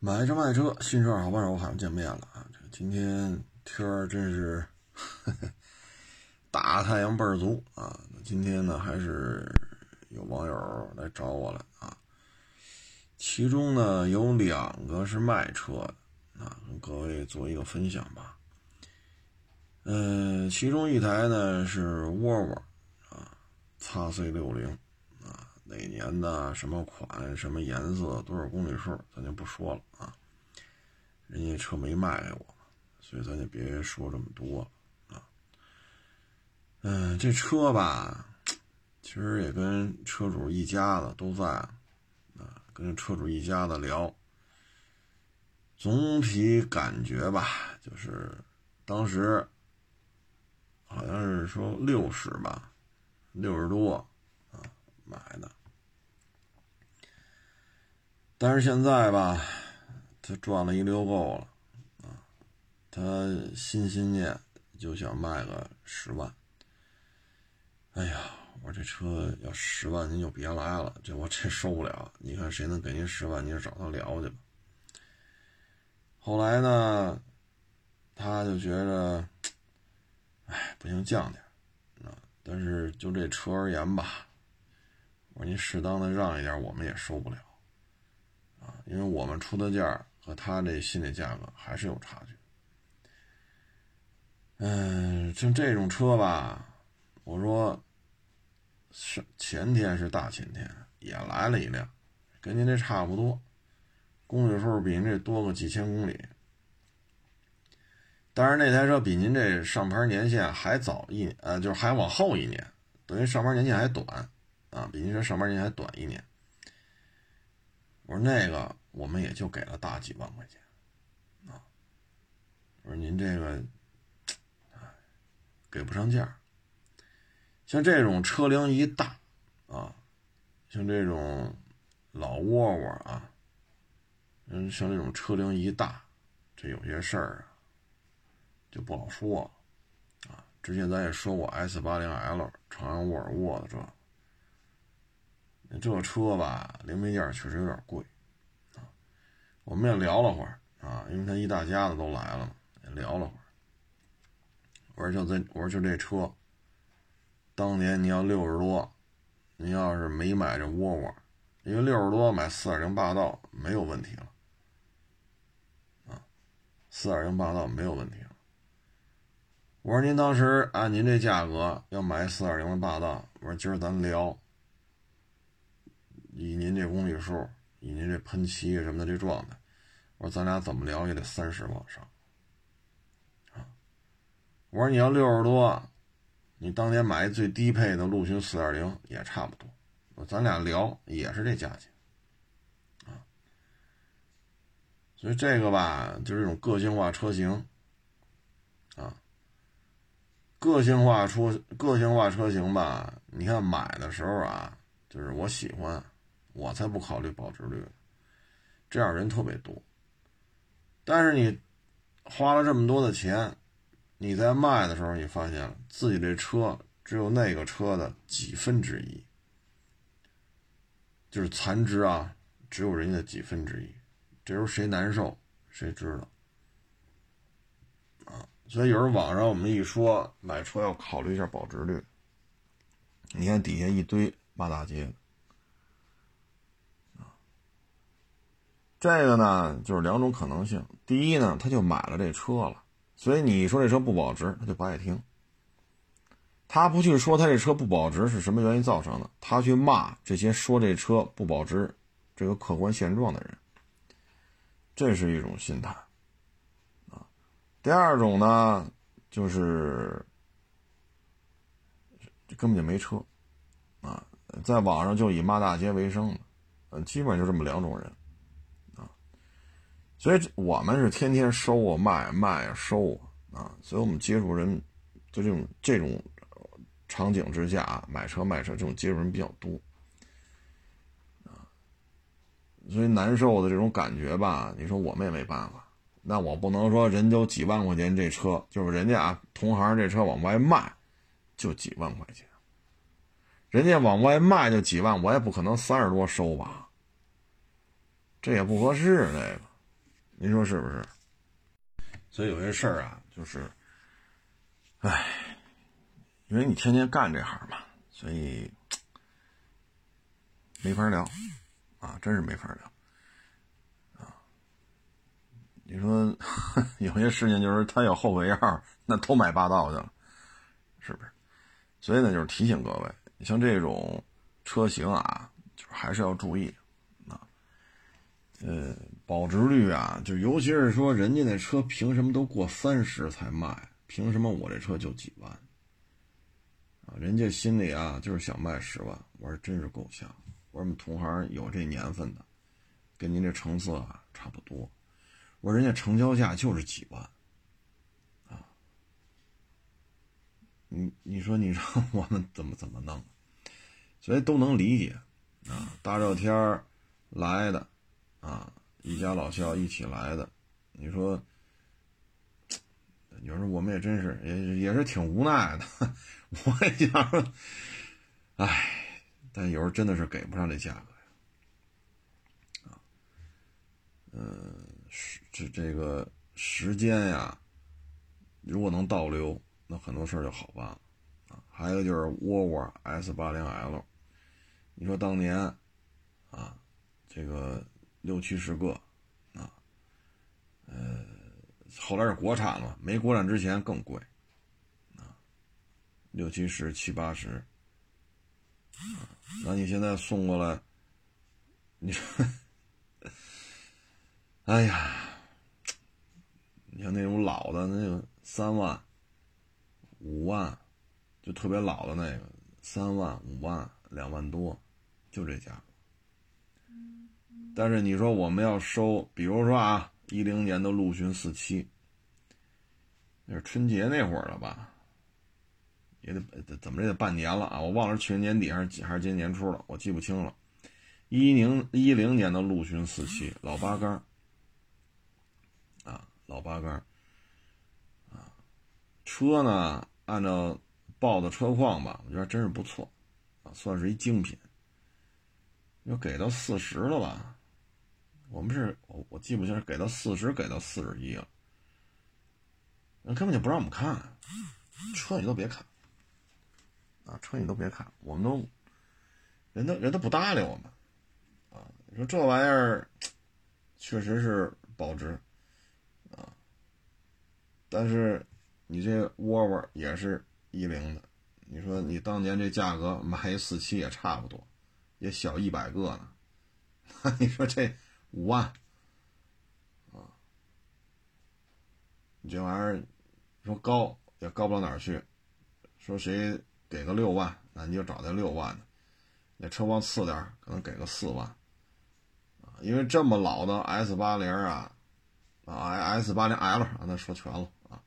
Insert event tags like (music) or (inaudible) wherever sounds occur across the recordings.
买车卖车，新车好帮手，好像见面了啊！今天天儿真是呵呵大太阳倍儿足啊！今天呢，还是有网友来找我了啊，其中呢有两个是卖车的啊，跟各位做一个分享吧。嗯，其中一台呢是沃尔沃啊，x C 六零，哪年的，什么款，什么颜色，多少公里数，咱就不说了啊。人家车没卖给我，所以咱就别说这么多啊。嗯，这车吧，其实也跟车主一家子都在啊，跟车主一家子聊，总体感觉吧，就是当时。好像是说六十吧，六十多啊买的，但是现在吧，他赚了一溜够了啊，他心心念就想卖个十万。哎呀，我说这车要十万您就别来了，这我这受不了。你看谁能给您十万，您就找他聊去吧。后来呢，他就觉得。哎，不行，降点啊！但是就这车而言吧，我说您适当的让一点，我们也受不了啊，因为我们出的价和他这新的价格还是有差距。嗯，像这种车吧，我说是前天是大前天也来了一辆，跟您这差不多，公里数比您这多个几千公里。但是那台车比您这上牌年限还早一呃，就是还往后一年，等于上牌年限还短啊，比您这上牌年限还短一年。我说那个我们也就给了大几万块钱啊。我说您这个，给不上价。像这种车龄一大啊，像这种老窝窝啊，嗯，像这种车龄一大，这有些事儿啊。就不好说，啊，之前咱也说过 S 八零 L 长安沃尔沃的这，这车吧，零配件确实有点贵，啊，我们也聊了会儿啊，因为他一大家子都来了嘛，也聊了会儿。我说就这，我说就这车，当年你要六十多，你要是没买这沃尔沃，因为六十多买四点零霸道没有问题了，啊，四点零霸道没有问题了。我说您当时按您这价格要买四点零的霸道，我说今儿咱聊，以您这公里数，以您这喷漆什么的这状态，我说咱俩怎么聊也得三十往上，啊，我说你要六十多，你当年买最低配的陆巡四点零也差不多，咱俩聊也是这价钱，啊，所以这个吧，就是这种个性化车型，啊。个性化出个性化车型吧，你看买的时候啊，就是我喜欢，我才不考虑保值率，这样人特别多。但是你花了这么多的钱，你在卖的时候，你发现了自己这车只有那个车的几分之一，就是残值啊，只有人家的几分之一，这时候谁难受谁知道。啊所以有时候网上我们一说买车要考虑一下保值率，你看底下一堆骂大街，这个呢就是两种可能性。第一呢，他就买了这车了，所以你说这车不保值，他就不爱听。他不去说他这车不保值是什么原因造成的，他去骂这些说这车不保值这个客观现状的人，这是一种心态啊。第二种呢，就是根本就没车，啊，在网上就以骂大街为生的，嗯，基本就这么两种人，所以我们是天天收啊卖卖啊收啊，啊，所以我们接触人就这种这种场景之下啊买车卖车这种接触人比较多，啊，所以难受的这种感觉吧，你说我们也没办法。那我不能说人就几万块钱这车，就是人家啊同行这车往外卖，就几万块钱，人家往外卖就几万，我也不可能三十多收吧，这也不合适，这个您说是不是？所以有些事儿啊，就是，唉，因为你天天干这行嘛，所以没法聊啊，真是没法聊啊。你说 (laughs) 有些事情就是他有后悔药，那都买霸道去了，是不是？所以呢，就是提醒各位，像这种车型啊，就是还是要注意啊。呃，保值率啊，就尤其是说人家那车凭什么都过三十才卖，凭什么我这车就几万？啊，人家心里啊就是想卖十万。我说真是够呛。我说我们同行有这年份的，跟您这成色啊差不多。我说人家成交价就是几万。啊你你说你让 (laughs) 我们怎么怎么弄？所以都能理解啊，大热天来的啊，一家老小一起来的，你说，有时候我们也真是也也是挺无奈的。(laughs) 我也想说，哎，但有时候真的是给不上这价格呀。啊，嗯，这这个时间呀，如果能倒流。那很多事儿就好办了！还有就是沃尔沃 S 八零 L，你说当年啊，这个六七十个啊，呃，后来是国产了，没国产之前更贵啊，六七十七八十，那你现在送过来，你说，哎呀，你像那种老的那个三万。五万，就特别老的那个，三万、五万、两万多，就这价。但是你说我们要收，比如说啊，一零年的陆巡四七，那是春节那会儿了吧？也得怎么着也得半年了啊！我忘了是去年年底还是还是今年年初了，我记不清了。一零一零年的陆巡四七，老八杆啊，老八杆车呢，按照报的车况吧，我觉得真是不错，啊，算是一精品。要给到四十了吧？我们是，我我记不清是给到四十，给到四十一了。那根本就不让我们看，车你都别看，啊，车你都别看，我们都，人都人都不搭理我们，啊，你说这玩意儿，确实是保值，啊，但是。你这窝窝也是一零的，你说你当年这价格买一四七也差不多，也小一百个呢。你说这五万啊，你这玩意儿说高也高不到哪儿去，说谁给个六万，那你就找那六万的。那车况次点可能给个四万啊，因为这么老的 S 八零啊，啊 S 八零 L 啊，那说全了啊。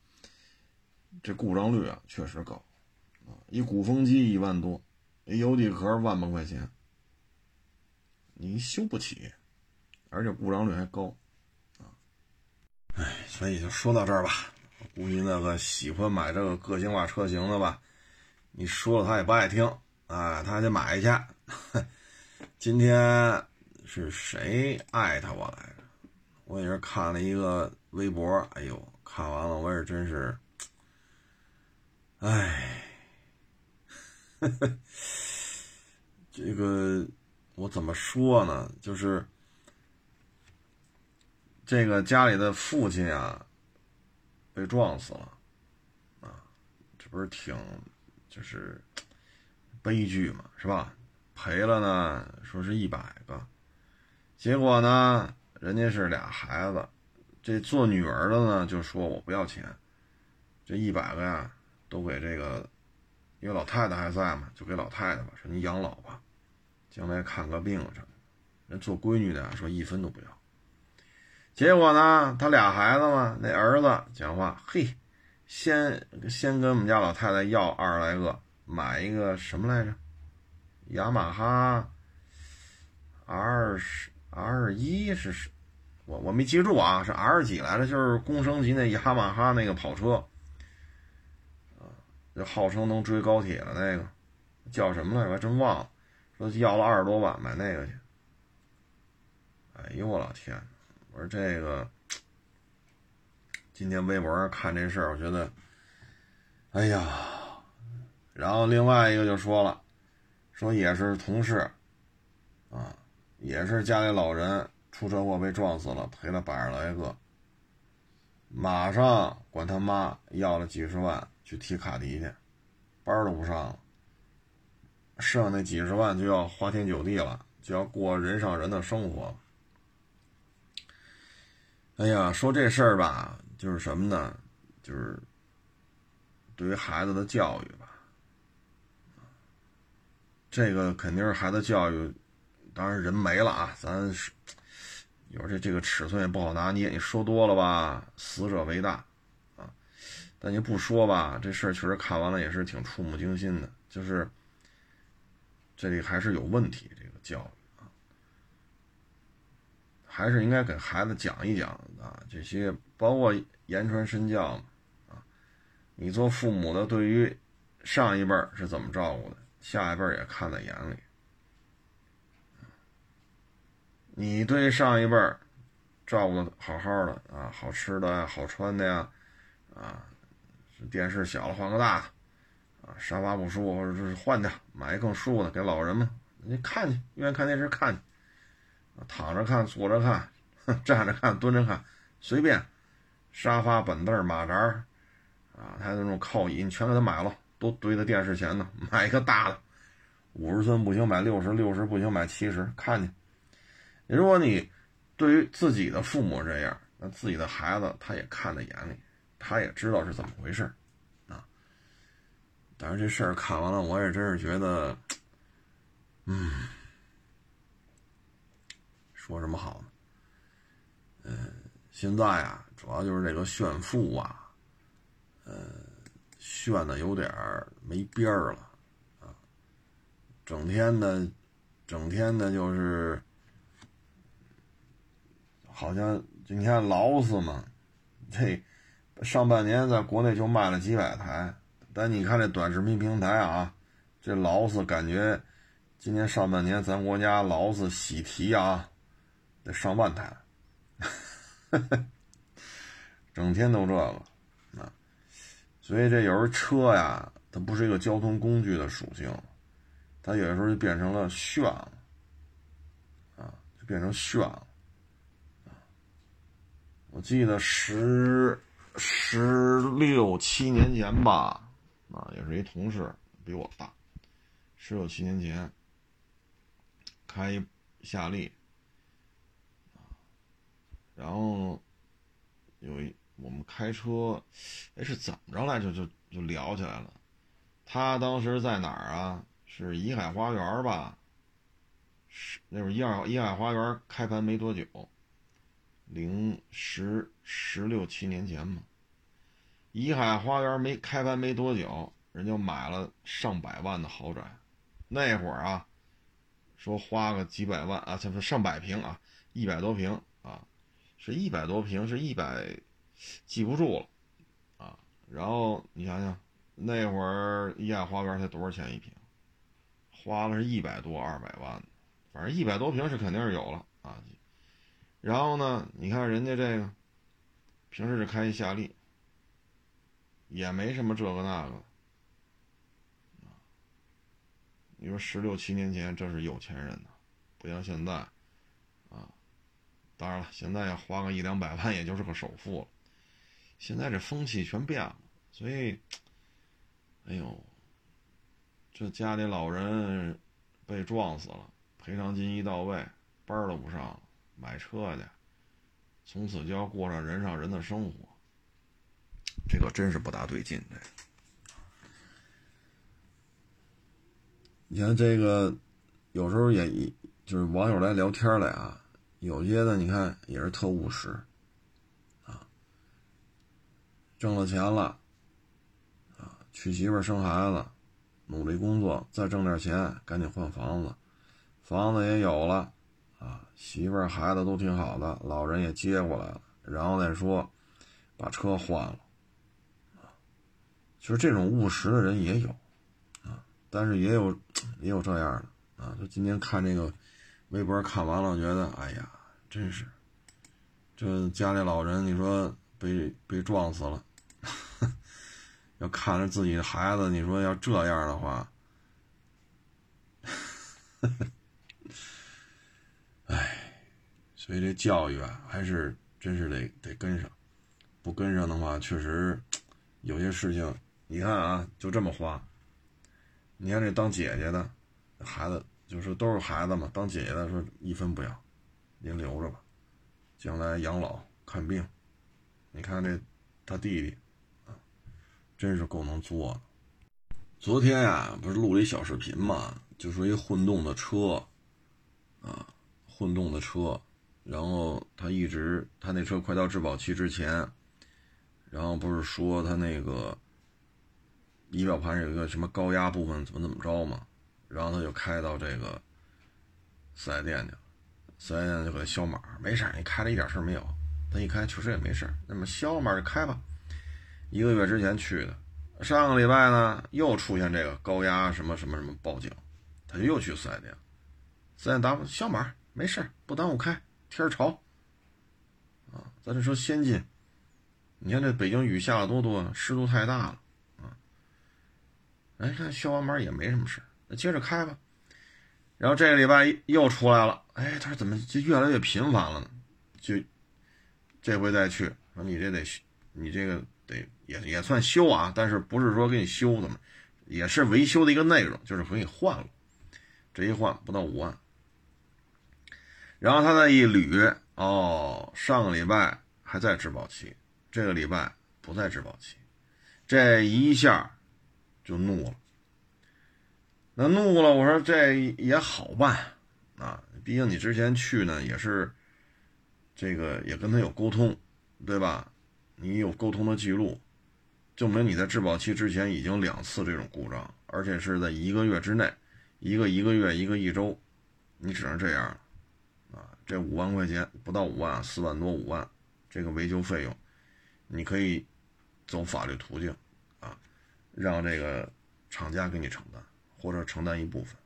这故障率啊，确实高，啊，一鼓风机一万多，一油底壳万把块钱，你修不起，而且故障率还高，啊，哎，所以就说到这儿吧。估计那个喜欢买这个个性化车型的吧，你说了他也不爱听，啊，他得买去。(laughs) 今天是谁艾特我来着？我也是看了一个微博，哎呦，看完了我也真是。哎，(laughs) 这个我怎么说呢？就是这个家里的父亲啊，被撞死了，啊，这不是挺就是悲剧嘛，是吧？赔了呢，说是一百个，结果呢，人家是俩孩子，这做女儿的呢就说我不要钱，这一百个呀。都给这个，因为老太太还在嘛，就给老太太吧，说你养老吧，将来看个病什么。人做闺女的说一分都不要。结果呢，他俩孩子嘛，那儿子讲话，嘿，先先跟我们家老太太要二十来个，买一个什么来着？雅马哈 R 十 R 一是，我我没记住啊，是 R 几来着？就是工升级那雅马哈那个跑车。这号称能追高铁的那个叫什么来着？我还真忘了。说要了二十多万买那个去。哎呦我老天！我说这个今天微博上看这事儿，我觉得，哎呀，然后另外一个就说了，说也是同事，啊，也是家里老人出车祸被撞死了，赔了百十来个，马上管他妈要了几十万去提卡迪去，班都不上了，剩那几十万就要花天酒地了，就要过人上人的生活。哎呀，说这事儿吧。就是什么呢？就是对于孩子的教育吧，这个肯定是孩子教育。当然人没了啊，咱是有这这个尺寸也不好拿捏。你说多了吧，死者为大啊。但你不说吧，这事儿确实看完了也是挺触目惊心的。就是这里还是有问题，这个教育，还是应该给孩子讲一讲啊，这些。包括言传身教，啊，你做父母的对于上一辈是怎么照顾的，下一辈也看在眼里。你对上一辈照顾的好好的啊，好吃的呀，好穿的呀，啊，电视小了换个大的，啊，沙发不舒服或者是换掉，买一更舒服的给老人们，你看去，愿意看电视看去，躺着看，坐着看，(laughs) 站着看，蹲着看，随便。沙发、板凳、马扎，啊，还有那种靠椅，你全给他买了，都堆在电视前呢。(laughs) 买一个大的，五十寸不行，买六十，六十不行，买七十。看去，如果你对于自己的父母这样，那自己的孩子他也看在眼里，他也知道是怎么回事啊。但是这事儿看完了，我也真是觉得，嗯，说什么好呢？嗯。现在啊，主要就是这个炫富啊，呃，炫的有点没边儿了啊，整天的，整天的，就是好像你看劳斯嘛，这上半年在国内就卖了几百台，但你看这短视频平台啊，这劳斯感觉今年上半年咱国家劳斯喜提啊，上万台。整天都这个，啊，所以这有时候车呀，它不是一个交通工具的属性，它有的时候就变成了炫了，啊，就变成炫了，我记得十十六七年前吧，啊，也是一同事比我大，十六七年前开夏利。然后有一我们开车，哎是怎么着来着？就就聊起来了。他当时在哪儿啊？是怡海花园吧？是那会儿怡海怡海花园开盘没多久，零十十六七年前嘛。怡海花园没开盘没多久，人就买了上百万的豪宅。那会儿啊，说花个几百万啊，这不上百平啊，一百多平啊。是一百多平，是一百，记不住了，啊，然后你想想，那会儿怡海花园才多少钱一平？花了是一百多二百万，反正一百多平是肯定是有了啊。然后呢，你看人家这个，平时是开一夏利，也没什么这个那个，你说十六七年前这是有钱人呢，不像现在。当然了，现在要花个一两百万，也就是个首付了。现在这风气全变了，所以，哎呦，这家里老人被撞死了，赔偿金一到位，班都不上了，买车去，从此就要过上人上人的生活，这个真是不大对劲。这，你看这个，有时候也就是网友来聊天来啊。有些的你看也是特务实，啊，挣了钱了，啊，娶媳妇生孩子，努力工作，再挣点钱，赶紧换房子，房子也有了，啊，媳妇孩子都挺好的，老人也接过来了，然后再说把车换了，啊，其实这种务实的人也有，啊，但是也有也有这样的，啊，就今天看这个。微博看完了，我觉得，哎呀，真是，这家里老人，你说被被撞死了。(laughs) 要看着自己的孩子，你说要这样的话，(laughs) 哎，所以这教育啊，还是真是得得跟上，不跟上的话，确实有些事情，你看啊，就这么花。你看这当姐姐的孩子，就是都是孩子嘛，当姐姐的说一分不要，您留着吧，将来养老看病。你看这他弟弟啊。真是够能作的。昨天呀，不是录了一小视频嘛，就说一混动的车，啊，混动的车，然后他一直他那车快到质保期之前，然后不是说他那个仪表盘有一个什么高压部分怎么怎么着嘛，然后他就开到这个四 S 店去了，四 S 店就给他消码，没事你开了一点事没有，他一开确实也没事那么消码就开吧。一个月之前去的，上个礼拜呢又出现这个高压什么什么什么报警，他就又去四 S 店，四 S 店答复消码没事不耽误开，天潮。啊，咱这车先进，你看这北京雨下了多多，湿度太大了啊。哎，看消完码也没什么事接着开吧。然后这个礼拜又出来了，哎，他说怎么就越来越频繁了呢？就这回再去，说你这得，你这个。得也也算修啊，但是不是说给你修的嘛，也是维修的一个内容，就是给你换了，这一换不到五万，然后他再一捋，哦，上个礼拜还在质保期，这个礼拜不在质保期，这一下就怒了，那怒了，我说这也好办啊，毕竟你之前去呢也是，这个也跟他有沟通，对吧？你有沟通的记录，证明你在质保期之前已经两次这种故障，而且是在一个月之内，一个一个月，一个一周，你只能这样啊！这五万块钱不到五万，四万多五万，这个维修费用，你可以走法律途径啊，让这个厂家给你承担，或者承担一部分，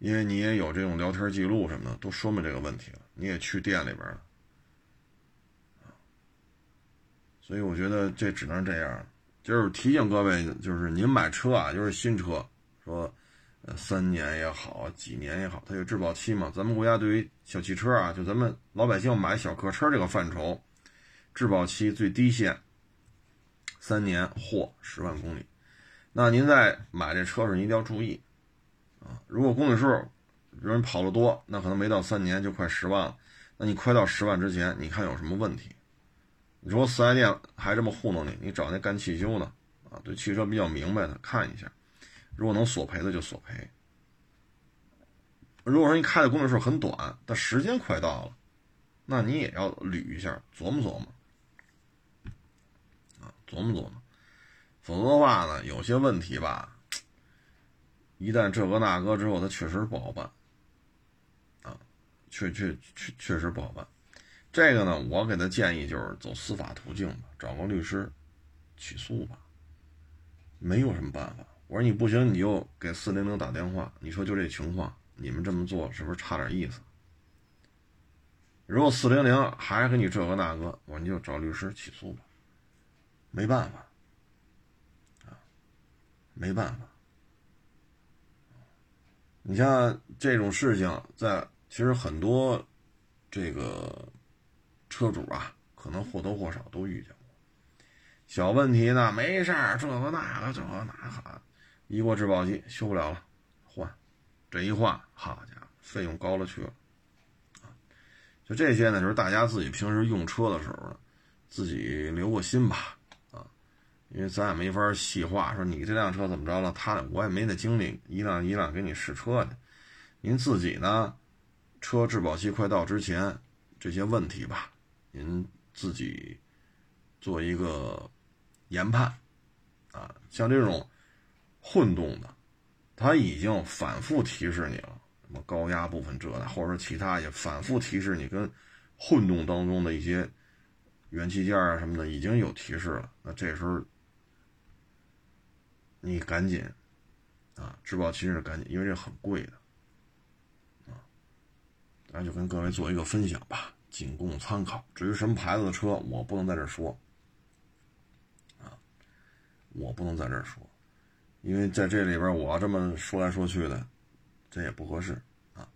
因为你也有这种聊天记录什么的，都说明这个问题了，你也去店里边了。所以我觉得这只能这样，就是提醒各位，就是您买车啊，就是新车，说，三年也好，几年也好，它有质保期嘛。咱们国家对于小汽车啊，就咱们老百姓买小客车这个范畴，质保期最低限三年或十万公里。那您在买这车时，您一定要注意啊，如果公里数人跑得多，那可能没到三年就快十万了。那你快到十万之前，你看有什么问题？你说四 S 店还这么糊弄你？你找那干汽修的啊，对汽车比较明白的看一下，如果能索赔的就索赔。如果说你开的公里数很短，但时间快到了，那你也要捋一下，琢磨琢磨啊，琢磨琢磨，否则的话呢，有些问题吧，一旦这个那个之后，它确实不好办啊，确确确确实不好办。这个呢，我给他建议就是走司法途径吧，找个律师起诉吧，没有什么办法。我说你不行，你就给四零零打电话，你说就这情况，你们这么做是不是差点意思？如果四零零还给你这个那个，我说你就找律师起诉吧，没办法，没办法。你像这种事情，在其实很多这个。车主啊，可能或多或少都遇见过小问题呢，没事儿，这个那个，这个那个，一过质保期修不了了，换，这一换，好家伙，费用高了去了，啊，就这些呢，就是大家自己平时用车的时候，自己留个心吧，因为咱也没法细化，说你这辆车怎么着了，他我也没那精力一辆一辆给你试车去，您自己呢，车质保期快到之前，这些问题吧。您自己做一个研判啊，像这种混动的，他已经反复提示你了，什么高压部分这的，或者说其他也反复提示你，跟混动当中的一些元器件啊什么的已经有提示了。那这时候你赶紧啊，质保期是赶紧，因为这很贵的啊。那就跟各位做一个分享吧。仅供参考。至于什么牌子的车，我不能在这说，啊，我不能在这说，因为在这里边我这么说来说去的，这也不合适啊。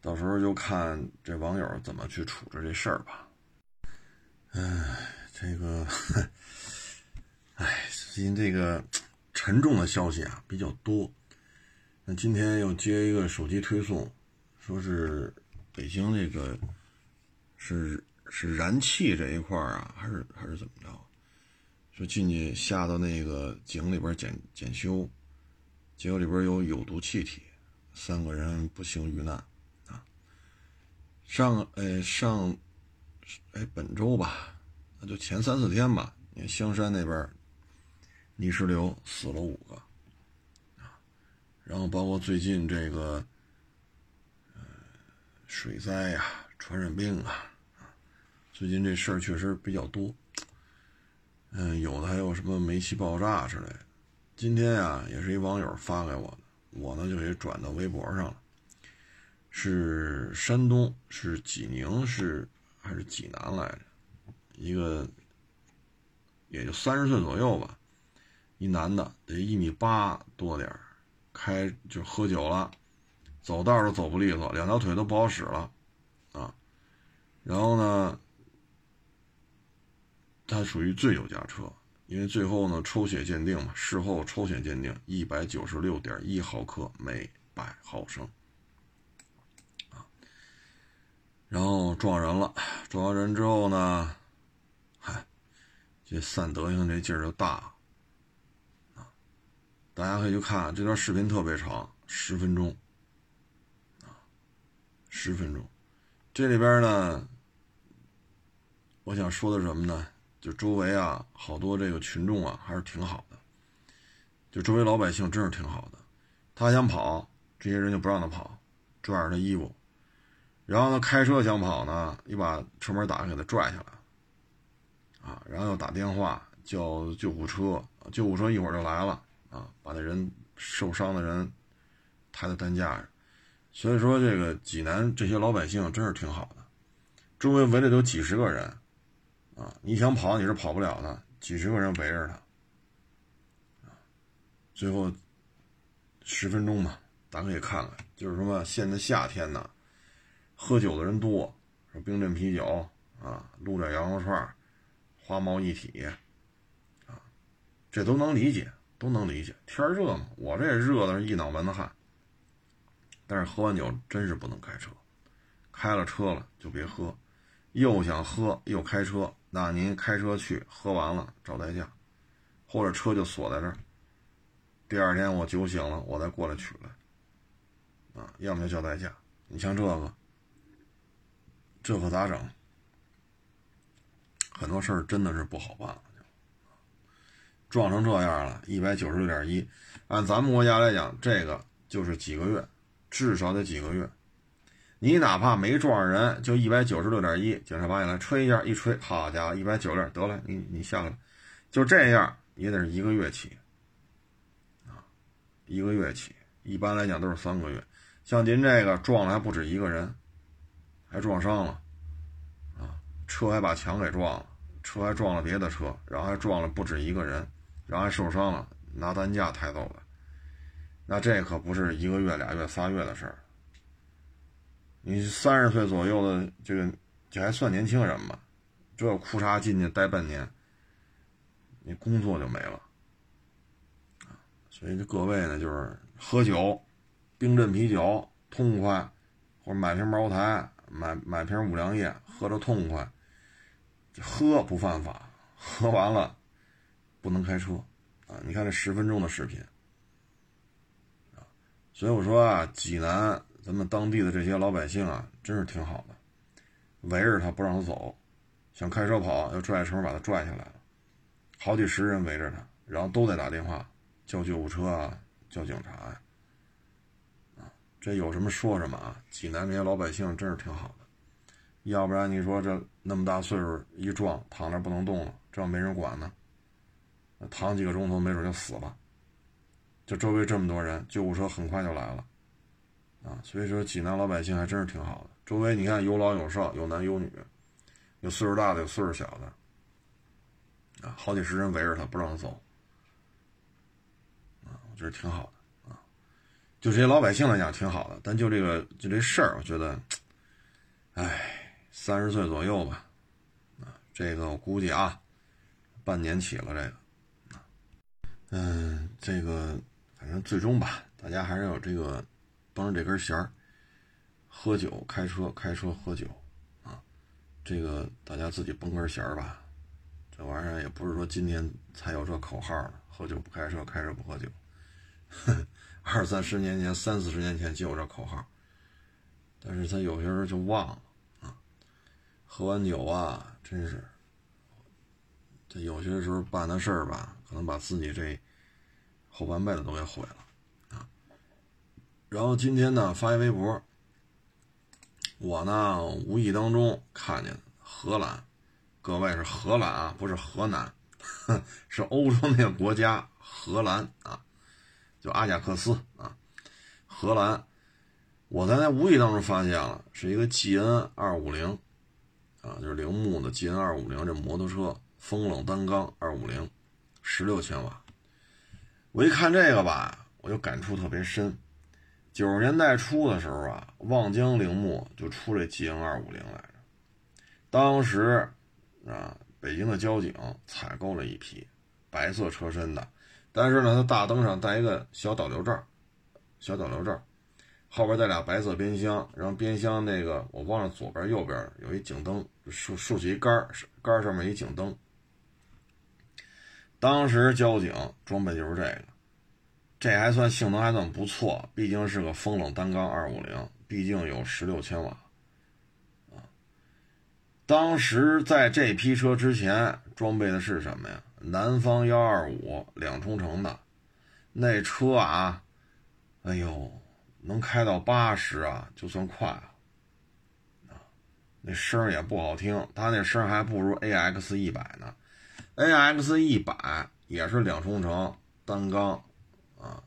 到时候就看这网友怎么去处置这事儿吧。哎，这个，(laughs) 哎，最近这个沉重的消息啊比较多。那今天又接一个手机推送，说是北京这个是是燃气这一块啊，还是还是怎么着？说进去下到那个井里边检检修，结果里边有有毒气体，三个人不幸遇难啊。上哎上哎本周吧，那就前三四天吧，你看香山那边泥石流死了五个。然后包括最近这个，呃，水灾呀、传染病啊，最近这事儿确实比较多。嗯，有的还有什么煤气爆炸之类的。今天呀，也是一网友发给我的，我呢就给转到微博上了。是山东，是济宁市还是济南来着？一个也就三十岁左右吧，一男的，得一米八多点。开就喝酒了，走道都走不利索，两条腿都不好使了，啊，然后呢，他属于醉酒驾车，因为最后呢抽血鉴定嘛，事后抽血鉴定一百九十六点一毫克每百毫升，啊，然后撞人了，撞完人之后呢，嗨，这散德行这劲儿就大。大家可以去看这段视频，特别长，十分钟，啊，十分钟。这里边呢，我想说的什么呢？就周围啊，好多这个群众啊，还是挺好的。就周围老百姓真是挺好的。他想跑，这些人就不让他跑，拽着他衣服。然后呢，开车想跑呢，你把车门打开，给他拽下来。啊，然后又打电话叫救护车，救护车一会儿就来了。啊，把那人受伤的人抬到担架上，所以说这个济南这些老百姓真是挺好的，周围围着都几十个人，啊，你想跑你是跑不了的，几十个人围着他，啊，最后十分钟吧，大家可以看看，就是什么现在夏天呢，喝酒的人多，说冰镇啤酒啊，撸点羊肉串，花毛一体，啊，这都能理解。都能理解，天热嘛，我这热的是一脑门子汗。但是喝完酒真是不能开车，开了车了就别喝，又想喝又开车，那您开车去，喝完了找代驾，或者车就锁在这儿。第二天我酒醒了，我再过来取来。啊，要么就叫代驾。你像这个，这可咋整？很多事儿真的是不好办。撞成这样了，一百九十六点一，按咱们国家来讲，这个就是几个月，至少得几个月。你哪怕没撞上人，就一百九十六点一，警察把你来吹一下，一吹，好家伙，一百九十六，得了，你你下来，就这样也得是一个月起，啊，一个月起，一般来讲都是三个月。像您这个撞了还不止一个人，还撞伤了，啊，车还把墙给撞了，车还撞了别的车，然后还撞了不止一个人。然后还受伤了，拿担架抬走了，那这可不是一个月、俩月、仨月的事儿。你三十岁左右的这个，这还算年轻人吧？这裤衩进去待半年，你工作就没了所以这各位呢，就是喝酒，冰镇啤酒痛快，或者买瓶茅台，买买瓶五粮液，喝着痛快。喝不犯法，喝完了。不能开车，啊！你看这十分钟的视频，啊！所以我说啊，济南咱们当地的这些老百姓啊，真是挺好的，围着他不让他走，想开车跑要拽绳把他拽下来了，好几十人围着他，然后都得打电话叫救护车啊，叫警察呀，啊！这有什么说什么啊！济南这些老百姓真是挺好的，要不然你说这那么大岁数一撞躺那不能动了，这要没人管呢。躺几个钟头，没准就死了。就周围这么多人，救护车很快就来了，啊，所以说济南老百姓还真是挺好的。周围你看有老有少，有男有女，有岁数大的，有岁数小的，啊，好几十人围着他不让他走，啊，我觉得挺好的啊。就这些老百姓来讲挺好的，但就这个就这事儿，我觉得，哎，三十岁左右吧，啊，这个我估计啊，半年起了这个，嗯，这个反正最终吧，大家还是有这个绷着这根弦儿。喝酒开车，开车喝酒，啊，这个大家自己绷根弦儿吧。这玩意儿也不是说今天才有这口号，喝酒不开车，开车不喝酒。(laughs) 二三十年前、三四十年前就有这口号，但是他有些人就忘了啊。喝完酒啊，真是，这有些时候办的事儿吧，可能把自己这后半辈子都给毁了啊。然后今天呢，发一微博。我呢，无意当中看见荷兰，各位是荷兰啊，不是河南，(laughs) 是欧洲那个国家荷兰啊，就阿贾克斯啊，荷兰。我在那无意当中发现了，是一个 G N 二五零啊，就是铃木的 G N 二五零这摩托车，风冷单缸二五零，十六千瓦。我一看这个吧，我就感触特别深。九十年代初的时候啊，望江铃木就出这 G N 二五零来着。当时啊，北京的交警采购了一批白色车身的，但是呢，它大灯上带一个小导流罩，小导流罩，后边带俩白色边箱，然后边箱那个我忘了左边右边有一警灯，竖竖起一杆杆上面一警灯。当时交警装备就是这个。这还算性能还算不错，毕竟是个风冷单缸二五零，毕竟有十六千瓦，啊，当时在这批车之前装备的是什么呀？南方幺二五两冲程的，那车啊，哎呦，能开到八十啊，就算快了，啊，那声也不好听，它那声还不如 A X 一百呢，A X 一百也是两冲程单缸。啊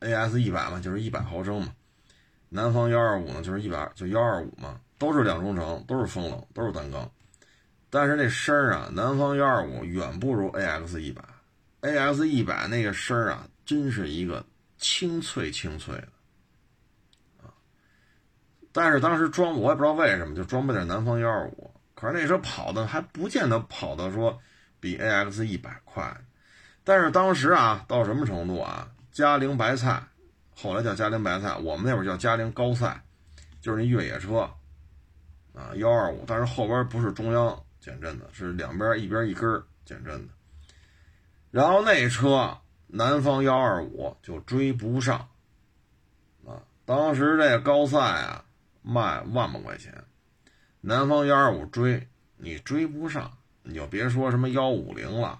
A S 一百嘛，就是一百毫升嘛。南方幺二五呢，就是一百就幺二五嘛，都是两冲程，都是风冷，都是单缸。但是那声儿啊，南方幺二五远不如 A X 一百。A X 一百那个声儿啊，真是一个清脆清脆的啊。但是当时装，我也不知道为什么就装备点南方幺二五，可是那车跑的还不见得跑的说比 A X 一百快。但是当时啊，到什么程度啊？嘉陵白菜，后来叫嘉陵白菜，我们那会儿叫嘉陵高赛，就是那越野车，啊，幺二五，但是后边不是中央减震的，是两边一边一根减震的。然后那车南方幺二五就追不上，啊，当时这高赛啊卖万把块钱，南方幺二五追你追不上，你就别说什么幺五零了，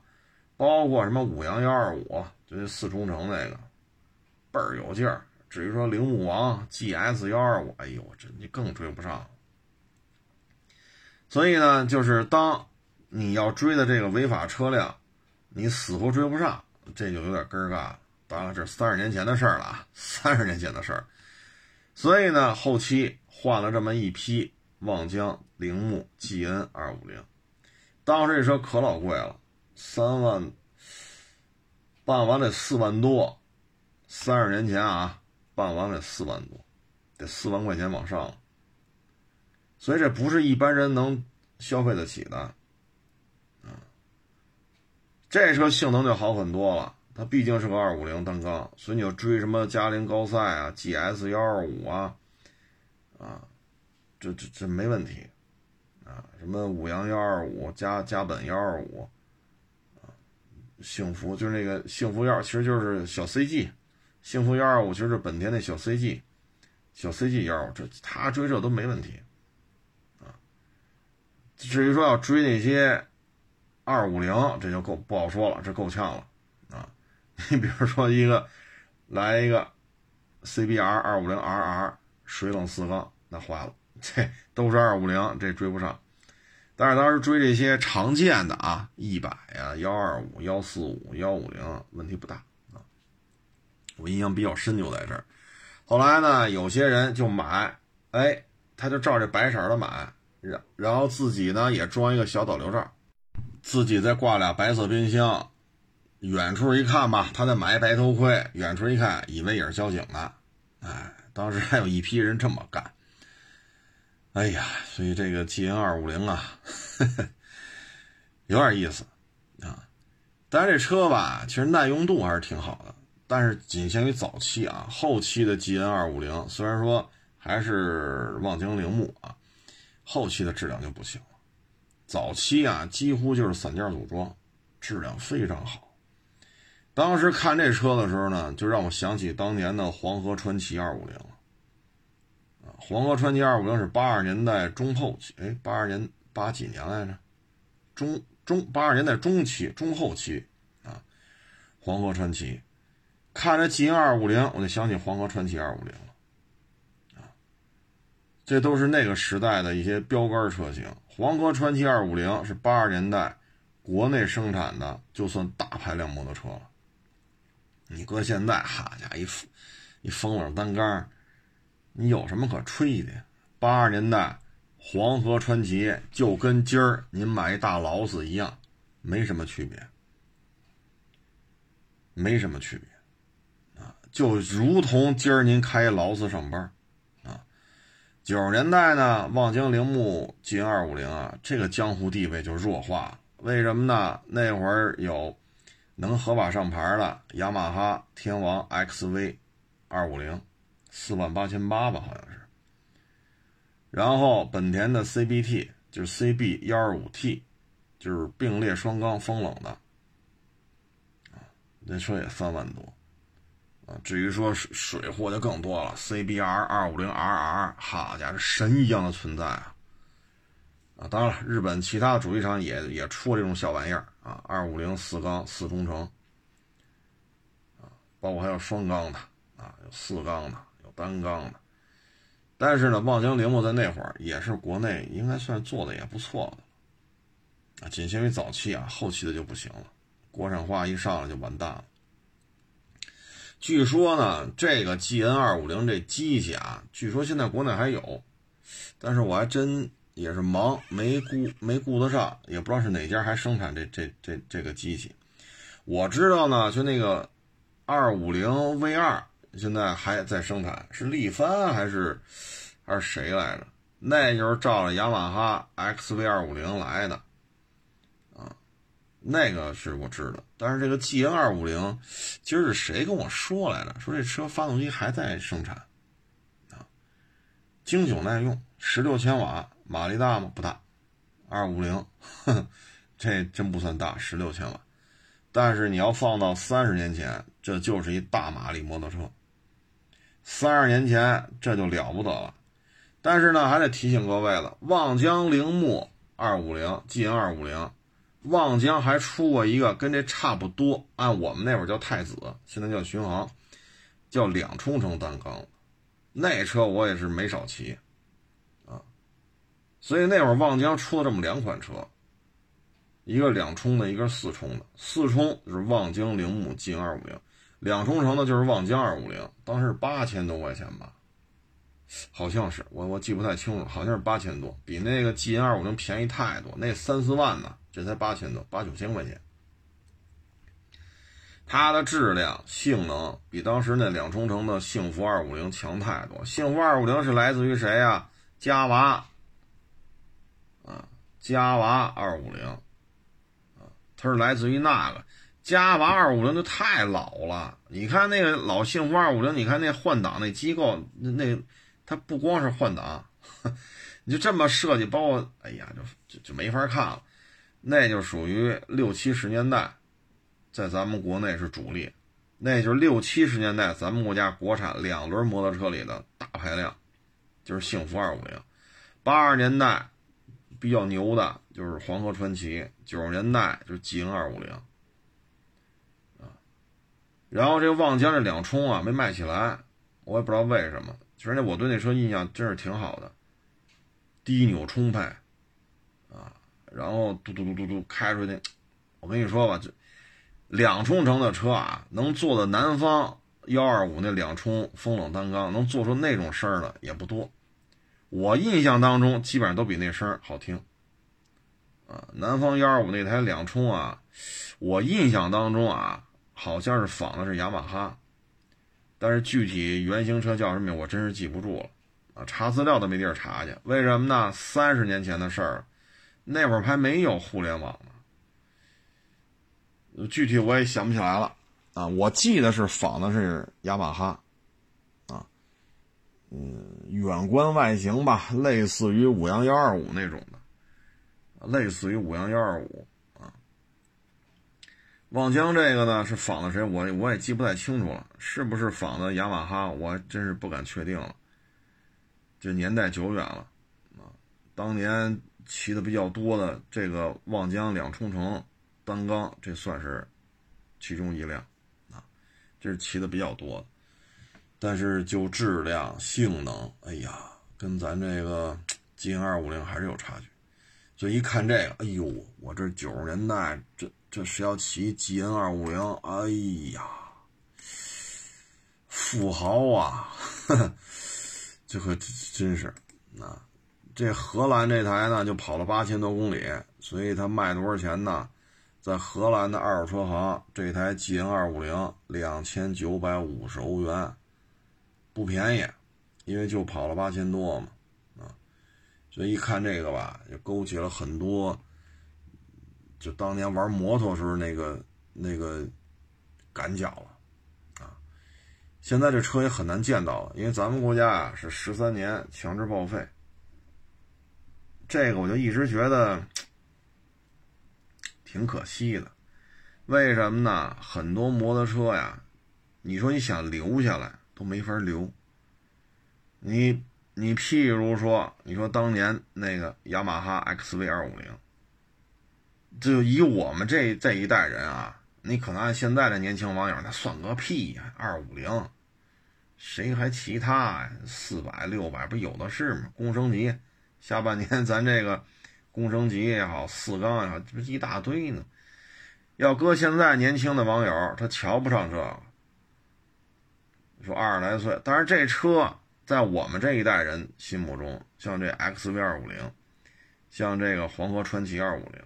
包括什么五羊幺二五，就那四冲程那个。倍儿有劲儿，至于说铃木王 GS 幺二五，哎呦，这你更追不上。所以呢，就是当你要追的这个违法车辆，你死活追不上，这就有点根儿尬了。当然，这三十年前的事儿了啊，(laughs) 三十年前的事儿。所以呢，后期换了这么一批望江铃木 GN 二五零，当时这车可老贵了，三万，办完得四万多。三十年前啊，办完了四万多，得四万块钱往上，所以这不是一般人能消费得起的，啊，这车性能就好很多了。它毕竟是个二五零单缸，所以你要追什么嘉陵高赛啊、GS 幺二五啊，啊，这这这没问题，什么五羊幺二五加加本幺二五，啊，幸福就是那个幸福幺，其实就是小 CG。幸福幺二五其实是本田那小 CG，小 CG 幺二五，这他追这都没问题，啊，至于说要追那些二五零，这就够不好说了，这够呛了，啊，(laughs) 你比如说一个来一个 CBR 二五零 RR 水冷四缸，那坏了，这都是二五零，这追不上。但是当时追这些常见的啊，一百呀、幺二五、幺四五、幺五零，问题不大啊。我印象比较深就在这儿，后来呢，有些人就买，哎，他就照这白色的买，然然后自己呢也装一个小导流罩，自己再挂俩白色冰箱，远处一看吧，他再买一白头盔，远处一看以为也是交警呢，哎，当时还有一批人这么干。哎呀，所以这个 G N 二五零啊，(laughs) 有点意思啊。但是这车吧，其实耐用度还是挺好的，但是仅限于早期啊。后期的 G N 二五零虽然说还是望京铃木啊，后期的质量就不行了。早期啊，几乎就是散件组装，质量非常好。当时看这车的时候呢，就让我想起当年的黄河传奇二五零了。黄河传奇二五零是八十年代中后期，哎，八二年八几年来着？中中八十年代中期、中后期啊。黄河传奇，看着 G 二五零，我就想起黄河传奇二五零了啊。这都是那个时代的一些标杆车型。黄河传奇二五零是八十年代国内生产的，就算大排量摩托车了。你搁现在，哈家伙，一一风冷单杆。你有什么可吹的？八十年代黄河传奇就跟今儿您买一大劳斯一样，没什么区别，没什么区别啊，就如同今儿您开劳斯上班啊。九十年代呢，望京铃木 G 二五零啊，这个江湖地位就弱化了。为什么呢？那会儿有能合法上牌的雅马哈天王 XV 二五零。四万八千八吧，好像是。然后本田的 CBT 就是 CB 幺二五 T，就是并列双缸风冷的，啊，那车也三万多，啊，至于说水货就更多了，CBR 二五零 RR，好家伙，神一样的存在啊！啊，当然了，日本其他主机厂也也出这种小玩意儿啊，二五零四缸四冲程，啊，包括还有双缸的，啊，有四缸的。单缸的，但是呢，望江铃木在那会儿也是国内应该算做的也不错的啊，仅限于早期啊，后期的就不行了，国产化一上来就完蛋了。据说呢，这个 G N 二五零这机器啊，据说现在国内还有，但是我还真也是忙没顾没顾得上，也不知道是哪家还生产这这这这个机器。我知道呢，就那个二五零 V 二。现在还在生产，是力帆还是还是谁来着？那就是照着雅马哈 XV 二五零来的，啊，那个是我知道。但是这个 GN 二五零，今儿是谁跟我说来着？说这车发动机还在生产，啊，经久耐用，十六千瓦，马力大吗？不大，二五零，(laughs) 这真不算大，十六千瓦。但是你要放到三十年前，这就是一大马力摩托车。三十年前这就了不得了，但是呢，还得提醒各位了，望江铃木二五零 G N 二五零，望江还出过一个跟这差不多，按我们那会儿叫太子，现在叫巡航，叫两冲程单缸，那车我也是没少骑，啊，所以那会儿望江出了这么两款车，一个两冲的，一个四冲的，四冲就是望江铃木 G N 二五零。两冲程的就是望江二五零，当时是八千多块钱吧，好像是我我记不太清楚，好像是八千多，比那个 G N 二五零便宜太多，那三四万呢，这才八千多，八九千块钱。它的质量、性能比当时那两冲程的幸福二五零强太多。幸福二五零是来自于谁呀？加娃啊，嘉娃二五零啊，它是来自于那个。嘉娃二五零就太老了，你看那个老幸福二五零，你看那换挡那机构，那那它不光是换挡，(laughs) 你就这么设计，包括哎呀，就就就没法看了。那就属于六七十年代，在咱们国内是主力，那就是六七十年代咱们国家国产两轮摩托车里的大排量，就是幸福二五零。八十年代比较牛的就是黄河传奇，九十年代就是 G N 二五零。然后这望江这两冲啊没卖起来，我也不知道为什么。其实我对那车印象真是挺好的，低扭充沛，啊，然后嘟嘟嘟嘟嘟开出去，我跟你说吧，这两冲程的车啊，能坐的南方幺二五那两冲风冷单缸能做出那种声儿的也不多。我印象当中，基本上都比那声好听。啊，南方幺二五那台两冲啊，我印象当中啊，好像是仿的是雅马哈，但是具体原型车叫什么，我真是记不住了。啊，查资料都没地儿查去，为什么呢？三十年前的事儿，那会儿还没有互联网呢。具体我也想不起来了。啊，我记得是仿的是雅马哈。啊，嗯，远观外形吧，类似于五羊幺二五那种的。类似于五羊幺二五，望江这个呢是仿的谁？我我也记不太清楚了，是不是仿的雅马哈？我真是不敢确定了。这年代久远了啊，当年骑的比较多的这个望江两冲程单缸，这算是其中一辆啊，这是骑的比较多的。但是就质量、性能，哎呀，跟咱这个吉恩二五零还是有差距。所以一看这个，哎呦，我这九十年代，这这是要骑 G N 二五零，哎呀，富豪啊，(laughs) 这可真是，啊，这荷兰这台呢就跑了八千多公里，所以它卖多少钱呢？在荷兰的二手车行，这台 G N 二五零两千九百五十欧元，不便宜，因为就跑了八千多嘛啊。所以一看这个吧，就勾起了很多，就当年玩摩托时候那个那个赶脚了，啊！现在这车也很难见到了，因为咱们国家啊是十三年强制报废。这个我就一直觉得挺可惜的，为什么呢？很多摩托车呀，你说你想留下来都没法留，你。你譬如说，你说当年那个雅马哈 XV 二五零，就以我们这这一代人啊，你可能按现在的年轻网友，那算个屁呀！二五零，谁还骑它呀？四百六百不有的是吗？工升级，下半年 (laughs) 咱这个工升级也好，四缸也好，这一大堆呢。要搁现在年轻的网友，他瞧不上这个。说二十来岁，但是这车。在我们这一代人心目中，像这 XV 二五零，像这个黄河传奇二五零，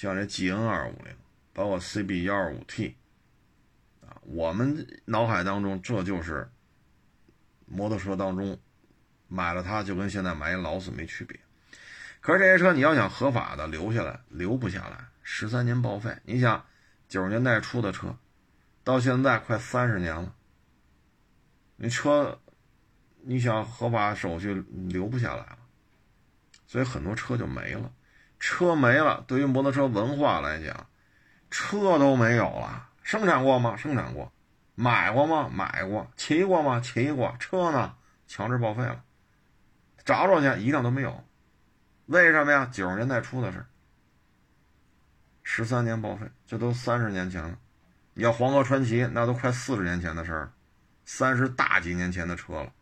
像这 GN 二五零，包括 CB 幺二五 T，啊，我们脑海当中这就是摩托车当中买了它就跟现在买一劳斯没区别。可是这些车你要想合法的留下来，留不下来，十三年报废。你想九十年代出的车，到现在快三十年了，你车。你想合法手续留不下来了，所以很多车就没了。车没了，对于摩托车文化来讲，车都没有了。生产过吗？生产过。买过吗？买过。骑过吗？骑过。车呢？强制报废了。找找去，一辆都没有。为什么呀？九十年代初的事十三年报废，这都三十年前了。你要黄河传奇，那都快四十年前的事儿，三十大几年前的车了。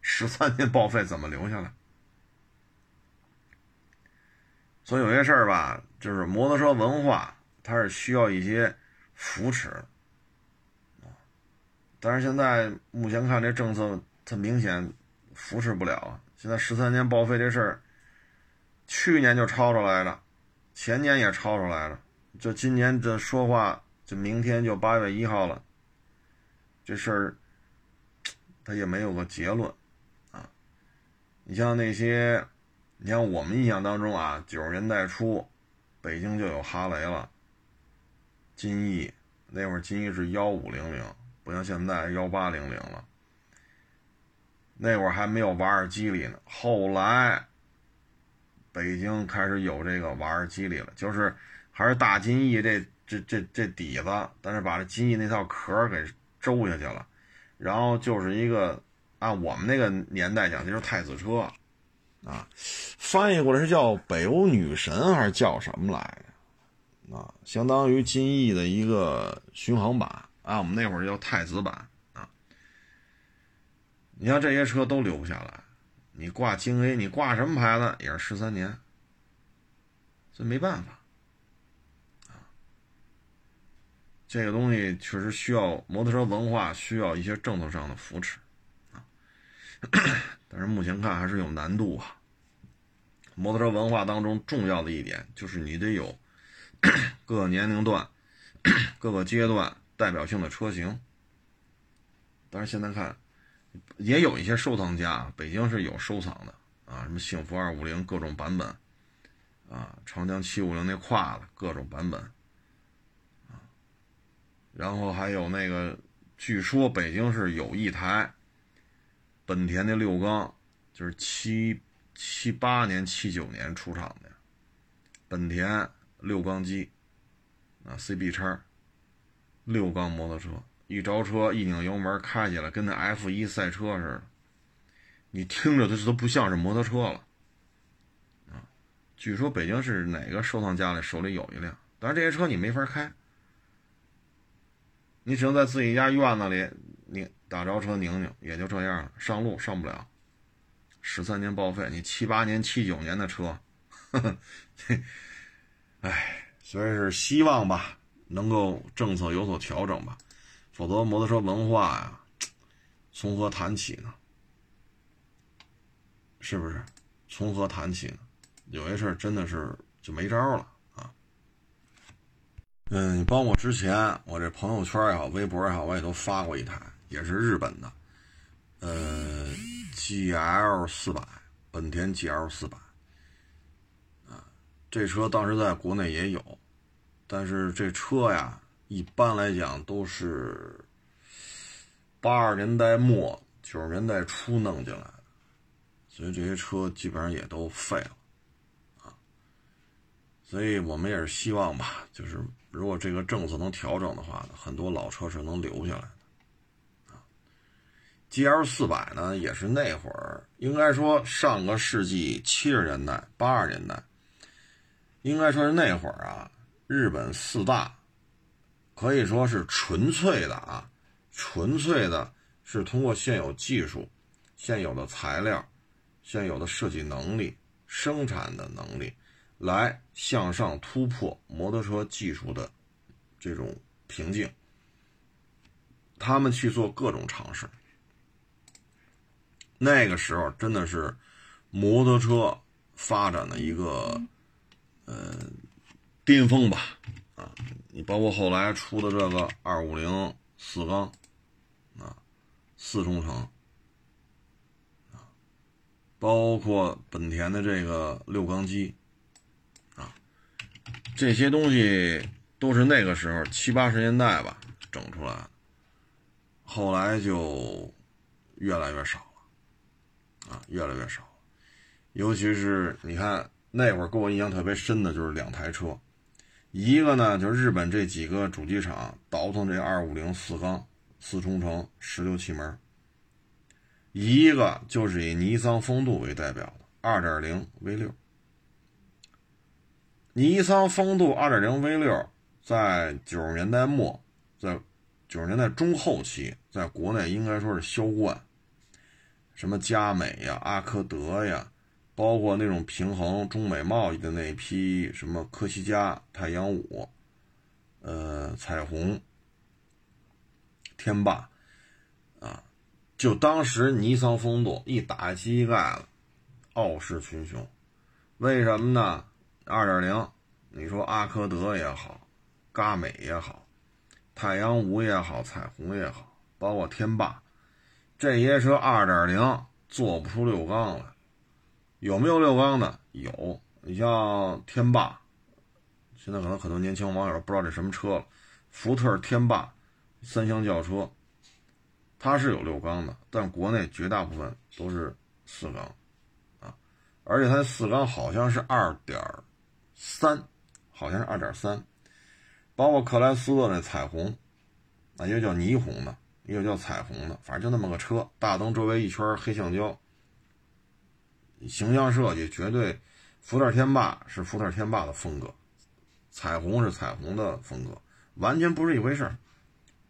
十三年报废怎么留下来？所以有些事儿吧，就是摩托车文化，它是需要一些扶持。但是现在目前看这政策，它明显扶持不了啊。现在十三年报废这事儿，去年就抄出来了，前年也抄出来了，就今年这说话，就明天就八月一号了，这事儿他也没有个结论。啊你像那些，你像我们印象当中啊，九十年代初，北京就有哈雷了，金翼那会儿金翼是幺五零零，不像现在幺八零零了。那会儿还没有瓦尔基里呢，后来北京开始有这个瓦尔基里了，就是还是大金翼这这这这底子，但是把这金翼那套壳给周下去了，然后就是一个。按我们那个年代讲，就是太子车，啊，翻译过来是叫北欧女神还是叫什么来着？啊，相当于金翼的一个巡航版，啊，我们那会儿叫太子版啊。你像这些车都留不下来，你挂京 A，你挂什么牌子也是十三年，这没办法，啊，这个东西确实需要摩托车文化需要一些政策上的扶持啊，但是目前看还是有难度啊。摩托车文化当中重要的一点就是你得有 (coughs) 各个年龄段、各个阶段代表性的车型。但是现在看，也有一些收藏家，北京是有收藏的啊，什么幸福二五零各种版本啊，长江七五零那胯子各种版本啊。然后还有那个，据说北京是有一台本田的六缸，就是七七八年、七九年出厂的本田六缸机啊，CB 叉六缸摩托车，一着车一拧油门开起来跟那 F1 赛车似的，你听着它都不像是摩托车了啊。据说北京市哪个收藏家里手里有一辆，但是这些车你没法开。你只能在自己家院子里，你打着车拧拧，也就这样了。上路上不了，十三年报废。你七八年、七九年的车，呵呵，哎，所以是希望吧，能够政策有所调整吧，否则摩托车文化呀，从何谈起呢？是不是？从何谈起呢？有些事真的是就没招了。嗯，你包括之前我这朋友圈也好，微博也好，我也都发过一台，也是日本的，呃，GL 四百，本田 GL 四百，啊，这车当时在国内也有，但是这车呀，一般来讲都是八十年代末九十年代初弄进来的，所以这些车基本上也都废了，啊，所以我们也是希望吧，就是。如果这个政策能调整的话，很多老车是能留下来。，GL 四百呢，也是那会儿应该说上个世纪七十年代、八十年代，应该说是那会儿啊，日本四大可以说是纯粹的啊，纯粹的是通过现有技术、现有的材料、现有的设计能力、生产的能力。来向上突破摩托车技术的这种瓶颈，他们去做各种尝试。那个时候真的是摩托车发展的一个呃巅峰吧，啊，你包括后来出的这个二五零四缸啊，四冲程啊，包括本田的这个六缸机啊。这些东西都是那个时候七八十年代吧整出来的，后来就越来越少，啊，越来越少。尤其是你看那会儿给我印象特别深的就是两台车，一个呢就是日本这几个主机厂倒腾这二五零四缸四冲程十六气门，一个就是以尼桑风度为代表的二点零 V 六。尼桑风度 2.0V6 在九十年代末，在九十年代中后期，在国内应该说是销冠。什么佳美呀、阿科德呀，包括那种平衡中美贸易的那批什么科西嘉、太阳五、呃彩虹、天霸啊，就当时尼桑风度一打膝盖了，傲视群雄。为什么呢？二点零，你说阿科德也好，嘎美也好，太阳五也好，彩虹也好，包括天霸，这些车二点零做不出六缸来，有没有六缸的？有，你像天霸，现在可能很多年轻网友不知道这什么车了，福特天霸三厢轿车，它是有六缸的，但国内绝大部分都是四缸，啊，而且它的四缸好像是二点。三，好像是二点三，包括克莱斯勒那彩虹，啊，也叫霓虹的，一个叫彩虹的，反正就那么个车，大灯周围一圈黑橡胶，形象设计绝对，福特天霸是福特天霸的风格，彩虹是彩虹的风格，完全不是一回事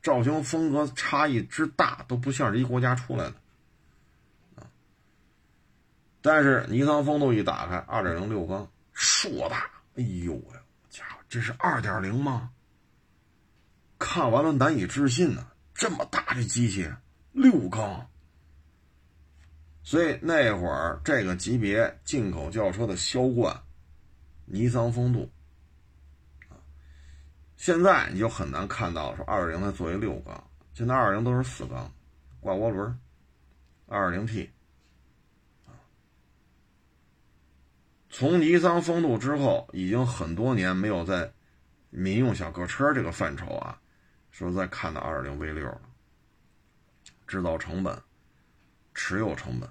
造型风格差异之大，都不像是一国家出来的，啊，但是尼桑风度一打开，二点零六缸，硕大。哎呦喂，家伙，这是二点零吗？看完了难以置信呢，这么大的机器，六缸。所以那会儿这个级别进口轿车的销冠，尼桑风度。现在你就很难看到说二零它作为六缸，现在二零都是四缸，挂涡轮，二零 T。从尼桑风度之后，已经很多年没有在民用小客车这个范畴啊，说再看到二点零 V 六。制造成本、持有成本，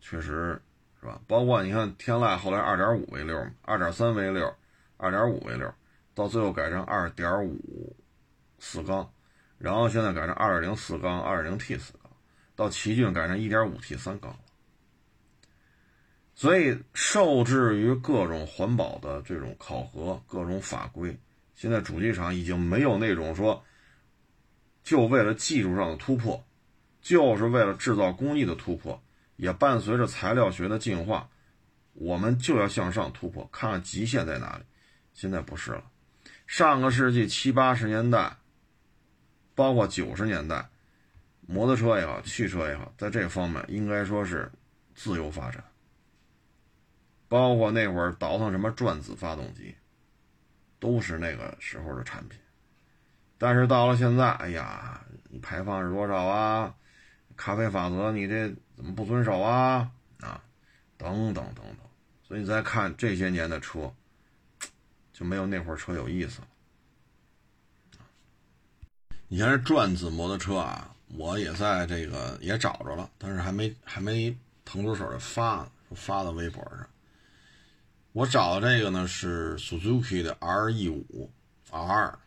确实是吧？包括你看天籁后来二点五 V 六、二点三 V 六、二点五 V 六。到最后改成二点五四缸，然后现在改成二点零四缸、二点零 T 四缸，到奇骏改成一点五 T 三缸所以受制于各种环保的这种考核、各种法规，现在主机厂已经没有那种说，就为了技术上的突破，就是为了制造工艺的突破，也伴随着材料学的进化，我们就要向上突破，看看极限在哪里。现在不是了。上个世纪七八十年代，包括九十年代，摩托车也好，汽车也好，在这方面应该说是自由发展。包括那会儿倒腾什么转子发动机，都是那个时候的产品。但是到了现在，哎呀，你排放是多少啊？咖啡法则你这怎么不遵守啊？啊，等等等等。所以你再看这些年的车。就没有那会儿车有意思了。以前是转子摩托车啊，我也在这个也找着了，但是还没还没腾出手来发，发到微博上。我找的这个呢是 Suzuki 的 RE 五 R，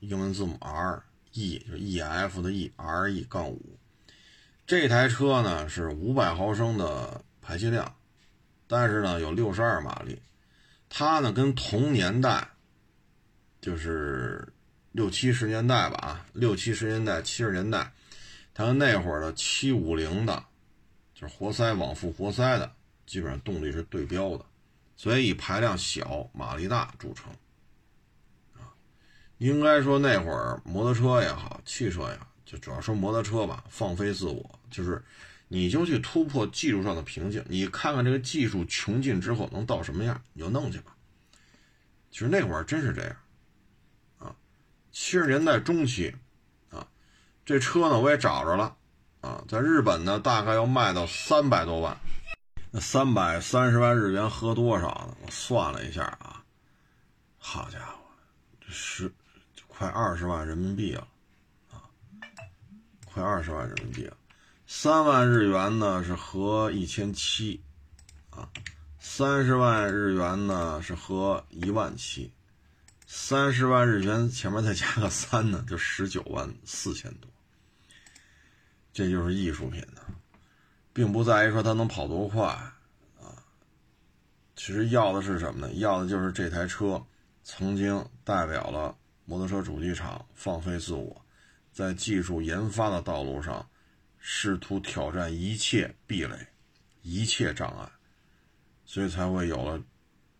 英文字母 R，E 就 EF 的 E，RE 杠五。这台车呢是五百毫升的排气量，但是呢有六十二马力。它呢，跟同年代，就是六七十年代吧，啊，六七十年代、七十年代，它那会儿的七五零的，就是活塞往复活塞的，基本上动力是对标的，所以以排量小、马力大著称。应该说那会儿摩托车也好，汽车也好，就主要说摩托车吧，放飞自我，就是。你就去突破技术上的瓶颈，你看看这个技术穷尽之后能到什么样，你就弄去吧。其实那会儿真是这样，啊，七十年代中期，啊，这车呢我也找着了，啊，在日本呢大概要卖到三百多万，那三百三十万日元合多少呢？我算了一下啊，好家伙，这十快二十万人民币了，啊，快二十万人民币了。三万日元呢是合一千七，啊，三十万日元呢是合一万七，三十万日元前面再加个三呢，就十九万四千多。这就是艺术品呢，并不在于说它能跑多快啊，其实要的是什么呢？要的就是这台车曾经代表了摩托车主机厂放飞自我，在技术研发的道路上。试图挑战一切壁垒，一切障碍，所以才会有了，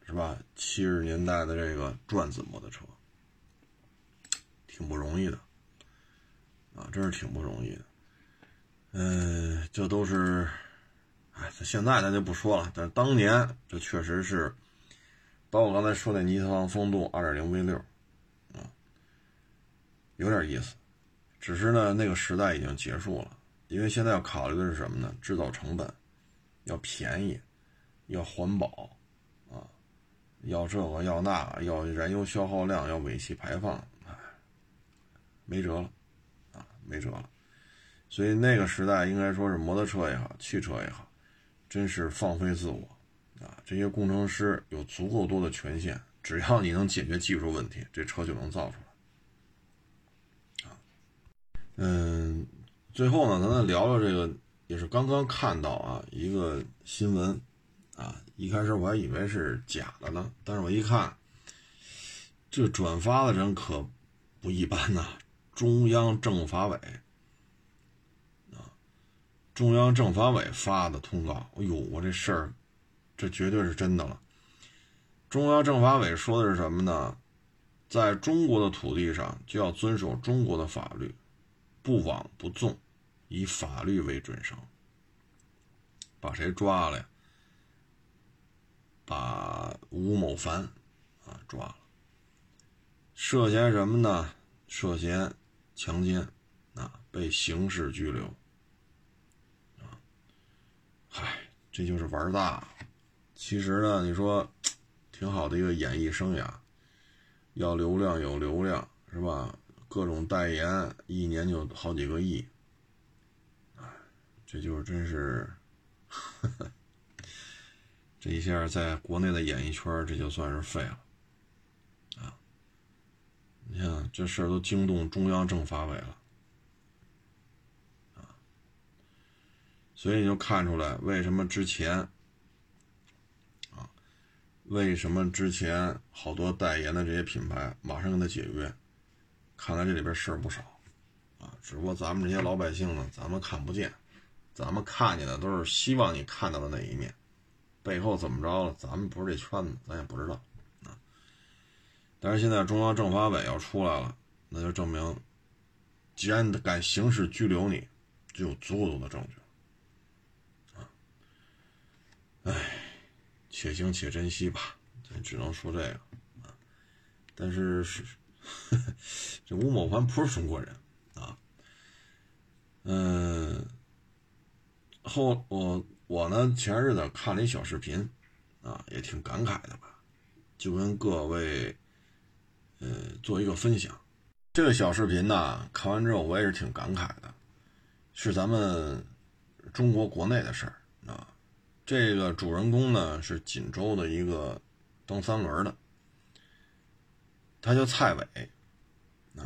是吧？七十年代的这个转子摩托车，挺不容易的，啊，真是挺不容易的。嗯，这都是，哎，现在咱就不说了。但当年这确实是，包括刚才说那尼桑风度二点零 V 六，有点意思。只是呢，那个时代已经结束了。因为现在要考虑的是什么呢？制造成本要便宜，要环保啊，要这个要那，要燃油消耗量，要尾气排放，哎，没辙了啊，没辙了。所以那个时代应该说是摩托车也好，汽车也好，真是放飞自我啊。这些工程师有足够多的权限，只要你能解决技术问题，这车就能造出来。嗯。最后呢，咱再聊聊这个，也是刚刚看到啊一个新闻，啊，一开始我还以为是假的呢，但是我一看，这转发的人可不一般呐，中央政法委，啊，中央政法委发的通告，哎呦，我这事儿，这绝对是真的了。中央政法委说的是什么呢？在中国的土地上就要遵守中国的法律，不枉不纵，以法律为准绳。把谁抓了呀？把吴某凡啊抓了，涉嫌什么呢？涉嫌强奸啊，被刑事拘留。啊，嗨，这就是玩大。其实呢，你说挺好的一个演艺生涯，要流量有流量是吧？各种代言，一年就好几个亿。这就是真是。(laughs) 这一下在国内的演艺圈，这就算是废了啊！你看这事儿都惊动中央政法委了啊，所以你就看出来为什么之前，为什么之前好多代言的这些品牌马上跟他解约？看来这里边事儿不少啊，只不过咱们这些老百姓呢，咱们看不见。咱们看见的都是希望你看到的那一面，背后怎么着了？咱们不是这圈子，咱也不知道啊。但是现在中央政法委要出来了，那就证明，既然敢刑事拘留你，就有足够多的证据啊。哎，且行且珍惜吧，咱只能说这个啊。但是是，(laughs) 这吴某凡不是中国人啊，嗯。后我我呢前日子看了一小视频，啊，也挺感慨的吧，就跟各位，呃，做一个分享。这个小视频呢，看完之后我也是挺感慨的，是咱们中国国内的事儿啊。这个主人公呢是锦州的一个蹬三轮的，他叫蔡伟，啊，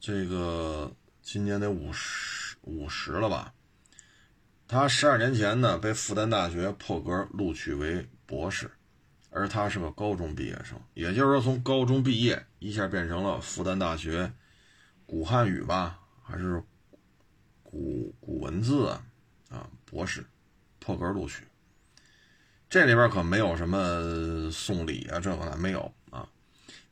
这个今年得五十五十了吧。他十二年前呢，被复旦大学破格录取为博士，而他是个高中毕业生，也就是说，从高中毕业一下变成了复旦大学古汉语吧，还是古古文字啊？啊，博士破格录取，这里边可没有什么送礼啊，这个没有。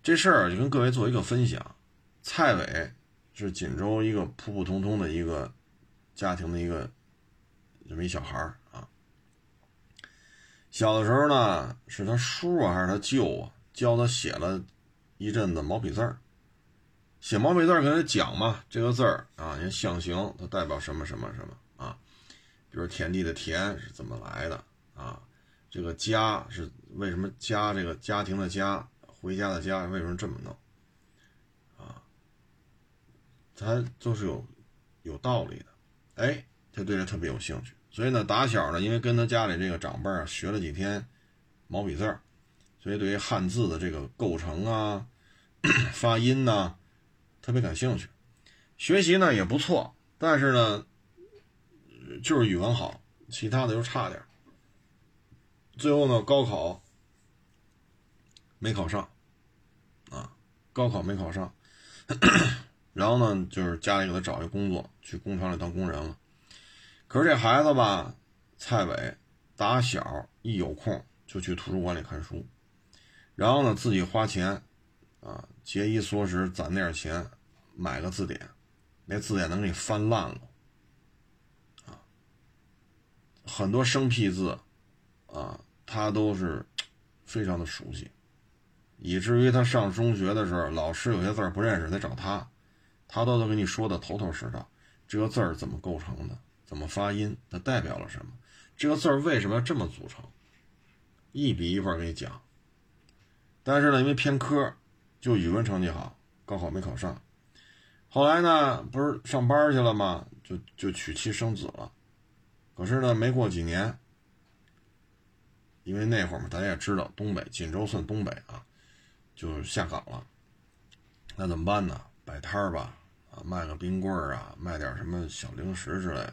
这事儿就跟各位做一个分享，蔡伟是锦州一个普普通通的一个家庭的一个。这么一小孩儿啊，小的时候呢，是他叔啊还是他舅啊教他写了一阵子毛笔字儿。写毛笔字儿给他讲嘛，这个字儿啊，你看象形它代表什么什么什么啊？比如田地的田是怎么来的啊？这个家是为什么家这个家庭的家回家的家为什么这么弄啊？他就是有有道理的，哎。他对这特别有兴趣，所以呢，打小呢，因为跟他家里这个长辈儿学了几天毛笔字儿，所以对于汉字的这个构成啊、(coughs) 发音呐，特别感兴趣。学习呢也不错，但是呢，就是语文好，其他的就差点最后呢，高考没考上，高考没考上，(clears throat) 然后呢，就是家里给他找一工作，去工厂里当工人了。可是这孩子吧，蔡伟打小一有空就去图书馆里看书，然后呢自己花钱，啊节衣缩食攒点钱买个字典，那字典能给你翻烂了，啊，很多生僻字，啊他都是非常的熟悉，以至于他上中学的时候，老师有些字儿不认识得找他，他都能给你说的头头是道，这个字儿怎么构成的。怎么发音？它代表了什么？这个字儿为什么要这么组成？一笔一画给你讲。但是呢，因为偏科，就语文成绩好，高考没考上。后来呢，不是上班去了吗？就就娶妻生子了。可是呢，没过几年，因为那会儿嘛，大家也知道，东北锦州算东北啊，就下岗了。那怎么办呢？摆摊儿吧，啊，卖个冰棍儿啊，卖点什么小零食之类的。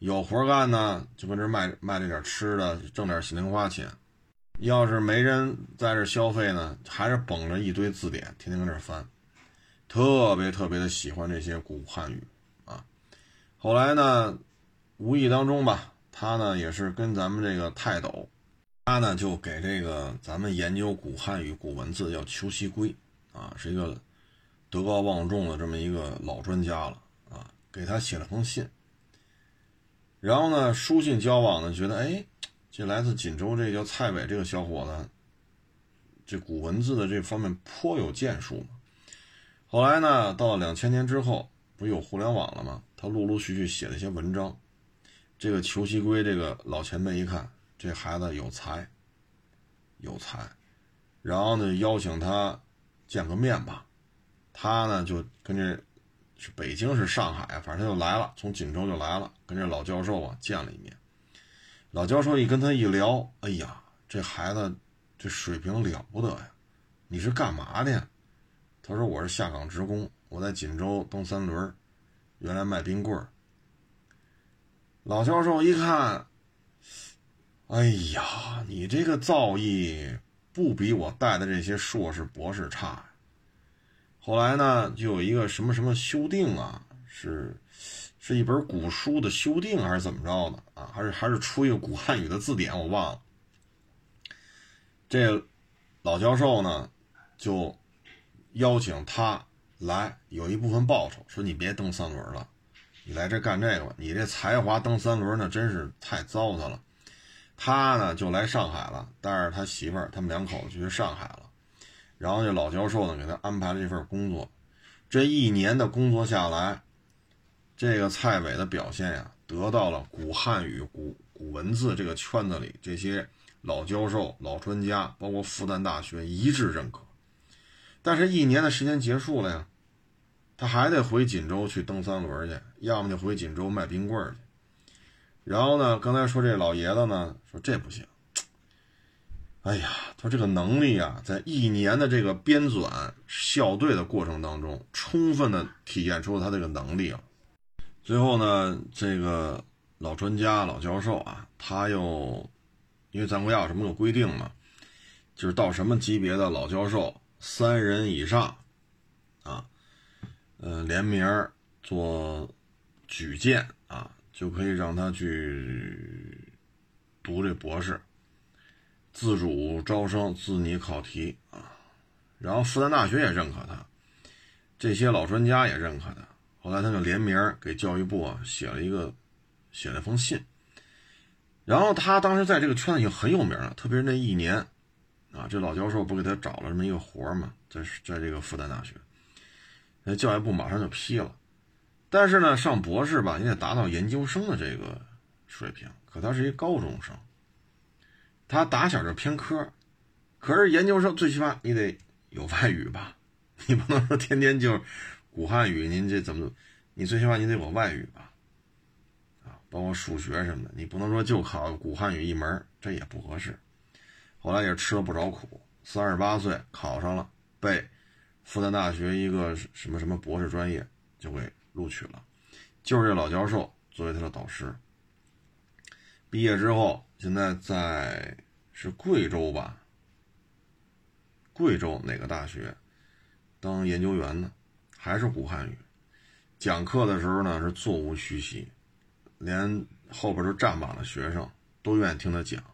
有活干呢，就跟这卖卖这点吃的，挣点零零花钱。要是没人在这消费呢，还是捧着一堆字典，天天跟这翻，特别特别的喜欢这些古汉语啊。后来呢，无意当中吧，他呢也是跟咱们这个泰斗，他呢就给这个咱们研究古汉语古文字叫裘锡圭啊，是一个德高望重的这么一个老专家了啊，给他写了封信。然后呢，书信交往呢，觉得哎，这来自锦州这叫蔡伟这个小伙子，这古文字的这方面颇有建树嘛。后来呢，到两千年之后，不是有互联网了吗？他陆陆续续写了一些文章。这个裘锡圭这个老前辈一看，这孩子有才，有才，然后呢，邀请他见个面吧。他呢就跟这。是北京是上海反正他就来了，从锦州就来了，跟这老教授啊见了一面。老教授一跟他一聊，哎呀，这孩子这水平了不得呀！你是干嘛的呀？他说我是下岗职工，我在锦州蹬三轮，原来卖冰棍儿。老教授一看，哎呀，你这个造诣不比我带的这些硕士博士差。后来呢，就有一个什么什么修订啊，是是一本古书的修订还是怎么着的啊？还是还是出一个古汉语的字典，我忘了。这老教授呢，就邀请他来，有一部分报酬，说你别蹬三轮了，你来这干这个吧。你这才华蹬三轮那真是太糟蹋了。他呢就来上海了，带着他媳妇儿，他们两口子去上海了。然后这老教授呢，给他安排了一份工作。这一年的工作下来，这个蔡伟的表现呀，得到了古汉语、古古文字这个圈子里这些老教授、老专家，包括复旦大学一致认可。但是，一年的时间结束了呀，他还得回锦州去蹬三轮去，要么就回锦州卖冰棍去。然后呢，刚才说这老爷子呢，说这不行。哎呀，他这个能力啊，在一年的这个编纂校对的过程当中，充分的体现出他这个能力了。最后呢，这个老专家、老教授啊，他又因为咱国家有什么个规定嘛，就是到什么级别的老教授，三人以上啊，呃，联名做举荐啊，就可以让他去读这博士。自主招生，自拟考题啊，然后复旦大学也认可他，这些老专家也认可他。后来他就联名给教育部啊写了一个，写了封信。然后他当时在这个圈子已经很有名了，特别是那一年，啊，这老教授不给他找了这么一个活嘛，在在这个复旦大学，那教育部马上就批了。但是呢，上博士吧，你得达到研究生的这个水平，可他是一高中生。他打小就偏科，可是研究生最起码你得有外语吧？(laughs) 你不能说天天就古汉语，您这怎么？你最起码你得有外语吧？啊，包括数学什么的，你不能说就考古汉语一门，这也不合适。后来也吃了不少苦，三十八岁考上了，被复旦大学一个什么什么博士专业就给录取了，就是这老教授作为他的导师。毕业之后。现在在是贵州吧？贵州哪个大学当研究员呢？还是古汉语？讲课的时候呢是座无虚席，连后边都站满了学生，都愿意听他讲。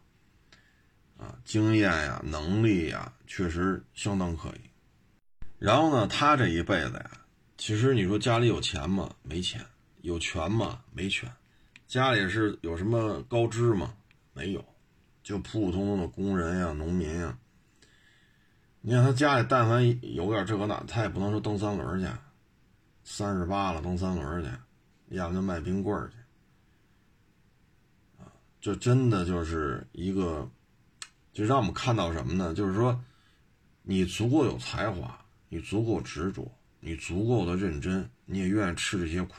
啊，经验呀，能力呀，确实相当可以。然后呢，他这一辈子呀，其实你说家里有钱吗？没钱。有权吗？没权。家里是有什么高知吗？没有，就普普通通的工人呀、农民呀。你看他家里，但凡有点这个那，他也不能说蹬三轮去，三十八了蹬三轮去，要么就卖冰棍去。啊，这真的就是一个，就让我们看到什么呢？就是说，你足够有才华，你足够执着，你足够的认真，你也愿意吃这些苦。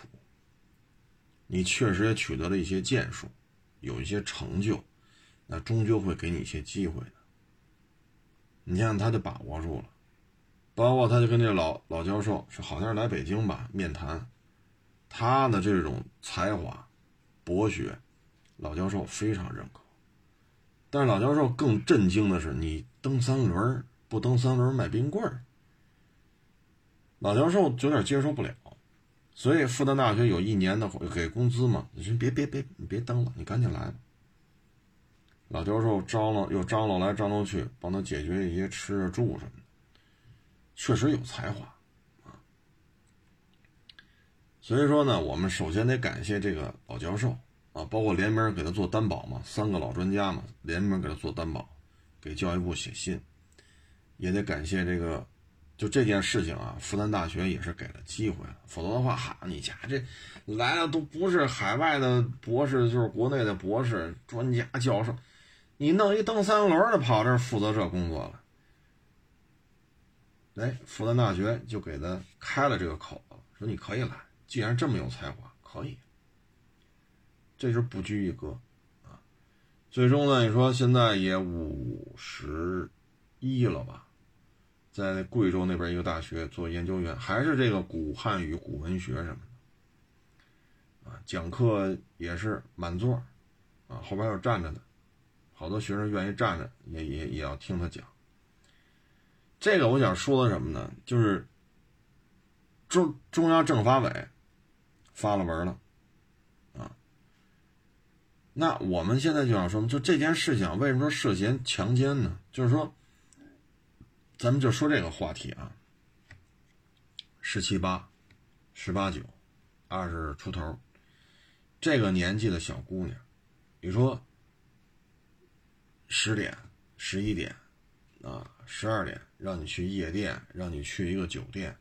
你确实也取得了一些建树，有一些成就。那终究会给你一些机会的。你像他就把握住了，包括他就跟这老老教授是好像是来北京吧面谈，他的这种才华、博学，老教授非常认可。但是老教授更震惊的是，你蹬三轮不蹬三轮卖冰棍儿，老教授有点接受不了。所以复旦大学有一年的给工资嘛，你说别别别，你别登了，你赶紧来吧。老教授张罗又张罗来张罗去，帮他解决一些吃住什么的，确实有才华啊。所以说呢，我们首先得感谢这个老教授啊，包括联名给他做担保嘛，三个老专家嘛，联名给他做担保，给教育部写信，也得感谢这个。就这件事情啊，复旦大学也是给了机会，否则的话，哈，你家这来的都不是海外的博士，就是国内的博士、专家、教授，你弄一蹬三轮的跑这负责这工作了。哎，复旦大学就给他开了这个口子，说你可以来，既然这么有才华，可以。这是不拘一格啊。最终呢，你说现在也五十一了吧？在贵州那边一个大学做研究员，还是这个古汉语、古文学什么的，啊，讲课也是满座，啊，后边还有站着的，好多学生愿意站着，也也也要听他讲。这个我想说的什么呢？就是中中央政法委发了文了，啊，那我们现在就想说，就这件事情为什么说涉嫌强奸呢？就是说。咱们就说这个话题啊，十七八、十八九、二十出头，这个年纪的小姑娘，你说十点、十一点啊、十二点，让你去夜店，让你去一个酒店，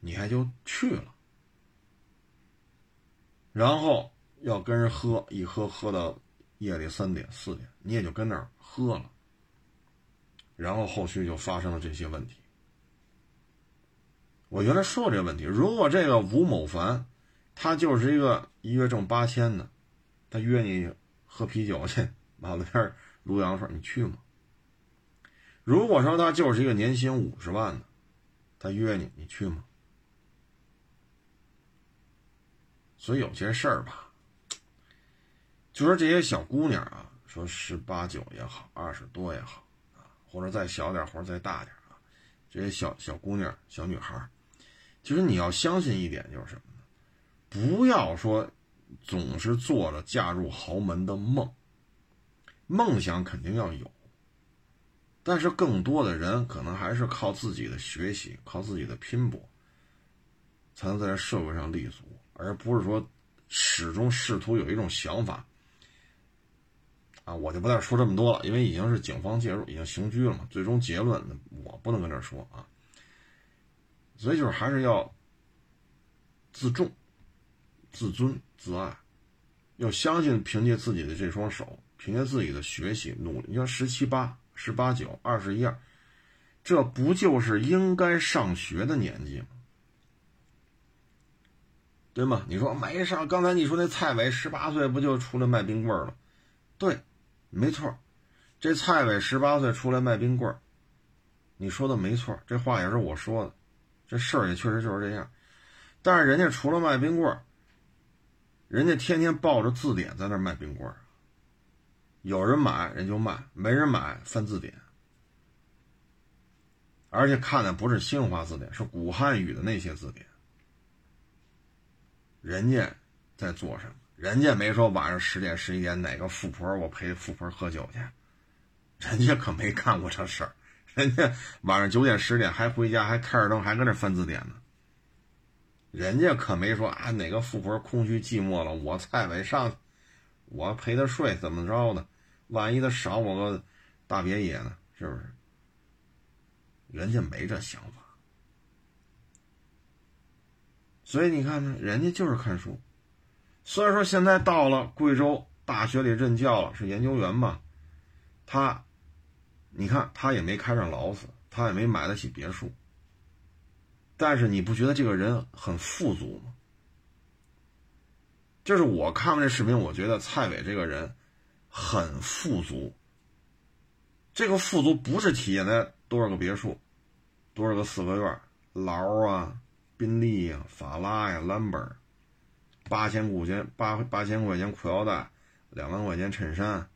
你还就去了，然后要跟人喝，一喝喝到夜里三点、四点，你也就跟那儿喝了。然后后续就发生了这些问题。我原来说过这个问题：如果这个吴某凡，他就是一个一月挣八千的，他约你喝啤酒去，马路边撸羊肉，你去吗？如果说他就是一个年薪五十万的，他约你，你去吗？所以有些事儿吧，就说这些小姑娘啊，说十八九也好，二十多也好。或者再小点或者再大点啊，这些小小姑娘、小女孩其实你要相信一点，就是什么呢？不要说总是做着嫁入豪门的梦，梦想肯定要有，但是更多的人可能还是靠自己的学习、靠自己的拼搏，才能在这社会上立足，而不是说始终试图有一种想法。啊，我就不再说这么多了，因为已经是警方介入，已经刑拘了嘛。最终结论，我不能跟这说啊。所以就是还是要自重、自尊、自爱，要相信凭借自己的这双手，凭借自己的学习努力。你像十七八、十八九、二十一二，这不就是应该上学的年纪吗？对吗？你说没上，刚才你说那蔡伟十八岁不就出来卖冰棍了？对。没错，这蔡伟十八岁出来卖冰棍儿，你说的没错，这话也是我说的，这事儿也确实就是这样。但是人家除了卖冰棍儿，人家天天抱着字典在那卖冰棍儿，有人买人就卖，没人买翻字典，而且看的不是新华字典，是古汉语的那些字典。人家在做什么？人家没说晚上十点十一点哪个富婆我陪富婆喝酒去，人家可没干过这事儿。人家晚上九点十点还回家还开着灯还搁那翻字典呢。人家可没说啊哪个富婆空虚寂寞了我蔡伟上，我陪她睡怎么着的，万一她赏我个大别野呢？是不是？人家没这想法。所以你看呢，人家就是看书。虽然说现在到了贵州大学里任教了，是研究员吧，他，你看他也没开上劳斯，他也没买得起别墅，但是你不觉得这个人很富足吗？就是我看完这视频，我觉得蔡伟这个人很富足。这个富足不是体现在多少个别墅，多少个四合院，劳啊、宾利呀、法拉呀、兰博。八千块钱，八八千块钱裤腰带，两万块钱衬衫，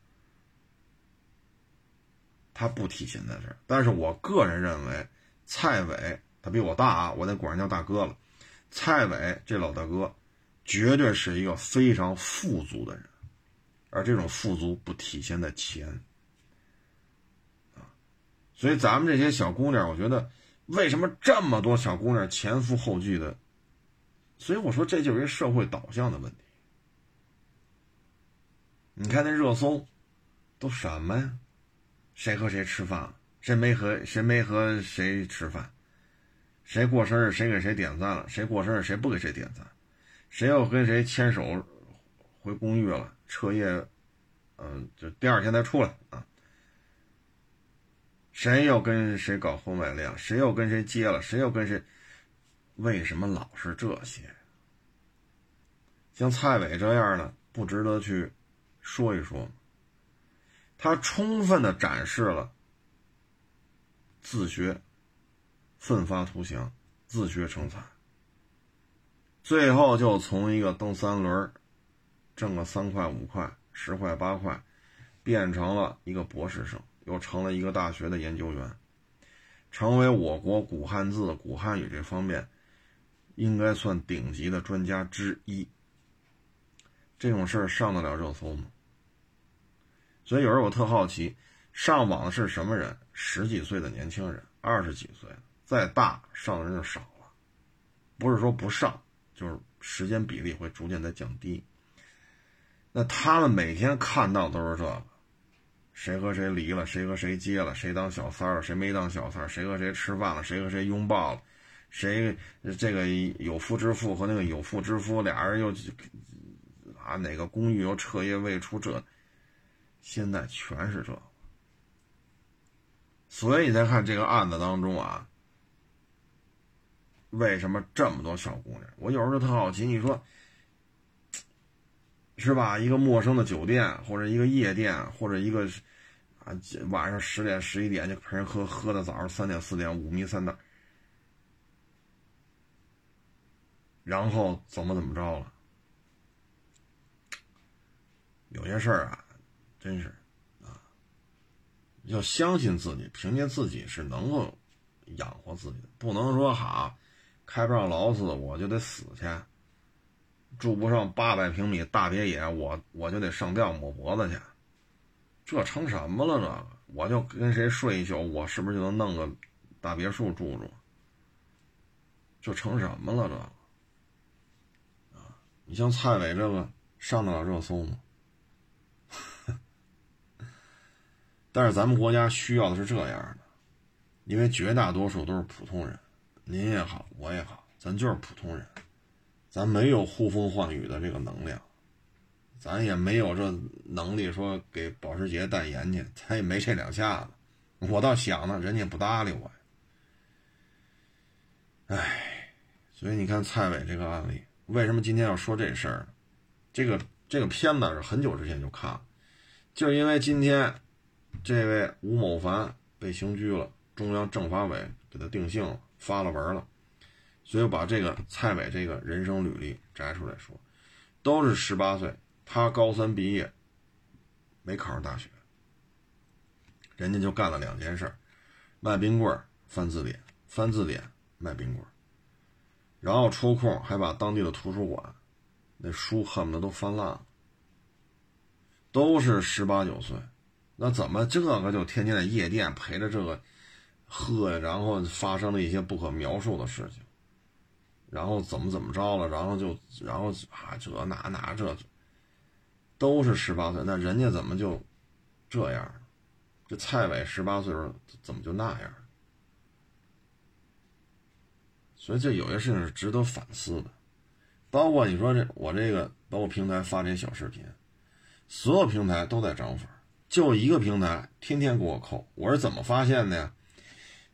他不体现在这儿。但是我个人认为，蔡伟他比我大啊，我得管人叫大哥了。蔡伟这老大哥，绝对是一个非常富足的人，而这种富足不体现在钱啊。所以咱们这些小姑娘，我觉得为什么这么多小姑娘前赴后继的？所以我说这就是一社会导向的问题。你看那热搜都什么呀？谁和谁吃饭了？谁没和谁没和谁吃饭？谁过生日谁给谁点赞了？谁过生日谁不给谁点赞？谁又跟谁牵手回公寓了？彻夜，嗯，就第二天再出来啊？谁又跟谁搞婚外恋？谁又跟谁接了？谁又跟谁？为什么老是这些？像蔡伟这样的，不值得去说一说吗？他充分的展示了自学、奋发图强、自学成才，最后就从一个蹬三轮挣个三块五块、十块八块，变成了一个博士生，又成了一个大学的研究员，成为我国古汉字、古汉语这方面应该算顶级的专家之一。这种事儿上得了热搜吗？所以有时候我特好奇，上网的是什么人？十几岁的年轻人，二十几岁，再大上的人就少了。不是说不上，就是时间比例会逐渐在降低。那他们每天看到都是这个：谁和谁离了，谁和谁接了，谁当小三儿，谁没当小三，谁和谁吃饭了，谁和谁拥抱了，谁这个有妇之夫和那个有妇之夫俩人又啊哪个公寓又彻夜未出这。现在全是这，所以你看这个案子当中啊，为什么这么多小姑娘？我有时候特好奇，你说是吧？一个陌生的酒店，或者一个夜店，或者一个啊晚上十点十一点就陪人喝，喝到早上三点四点五迷三道，然后怎么怎么着了？有些事儿啊。真是，啊，要相信自己，凭借自己是能够养活自己的，不能说哈，开不上劳斯我就得死去，住不上八百平米大别野我我就得上吊抹脖子去，这成什么了？这我就跟谁睡一宿，我是不是就能弄个大别墅住住？这成什么了？这，你像蔡伟这个上得了热搜吗？(laughs) 但是咱们国家需要的是这样的，因为绝大多数都是普通人，您也好，我也好，咱就是普通人，咱没有呼风唤雨的这个能量，咱也没有这能力说给保时捷代言去，咱也没这两下子。我倒想呢，人家不搭理我。唉，所以你看蔡伟这个案例，为什么今天要说这事儿？这个这个片子是很久之前就看了，就是因为今天。这位吴某凡被刑拘了，中央政法委给他定性了，发了文了，所以把这个蔡伟这个人生履历摘出来说，都是十八岁，他高三毕业，没考上大学，人家就干了两件事卖冰棍儿翻字典，翻字典卖冰棍儿然后抽空还把当地的图书馆那书恨不得都翻烂了，都是十八九岁。那怎么这个就天天在夜店陪着这个喝？然后发生了一些不可描述的事情，然后怎么怎么着了？然后就然后啊这那那这，都是十八岁，那人家怎么就这样？这蔡伟十八岁时候怎么就那样？所以这有些事情是值得反思的，包括你说这我这个包括平台发这些小视频，所有平台都在涨粉。就一个平台，天天给我扣，我是怎么发现的呀？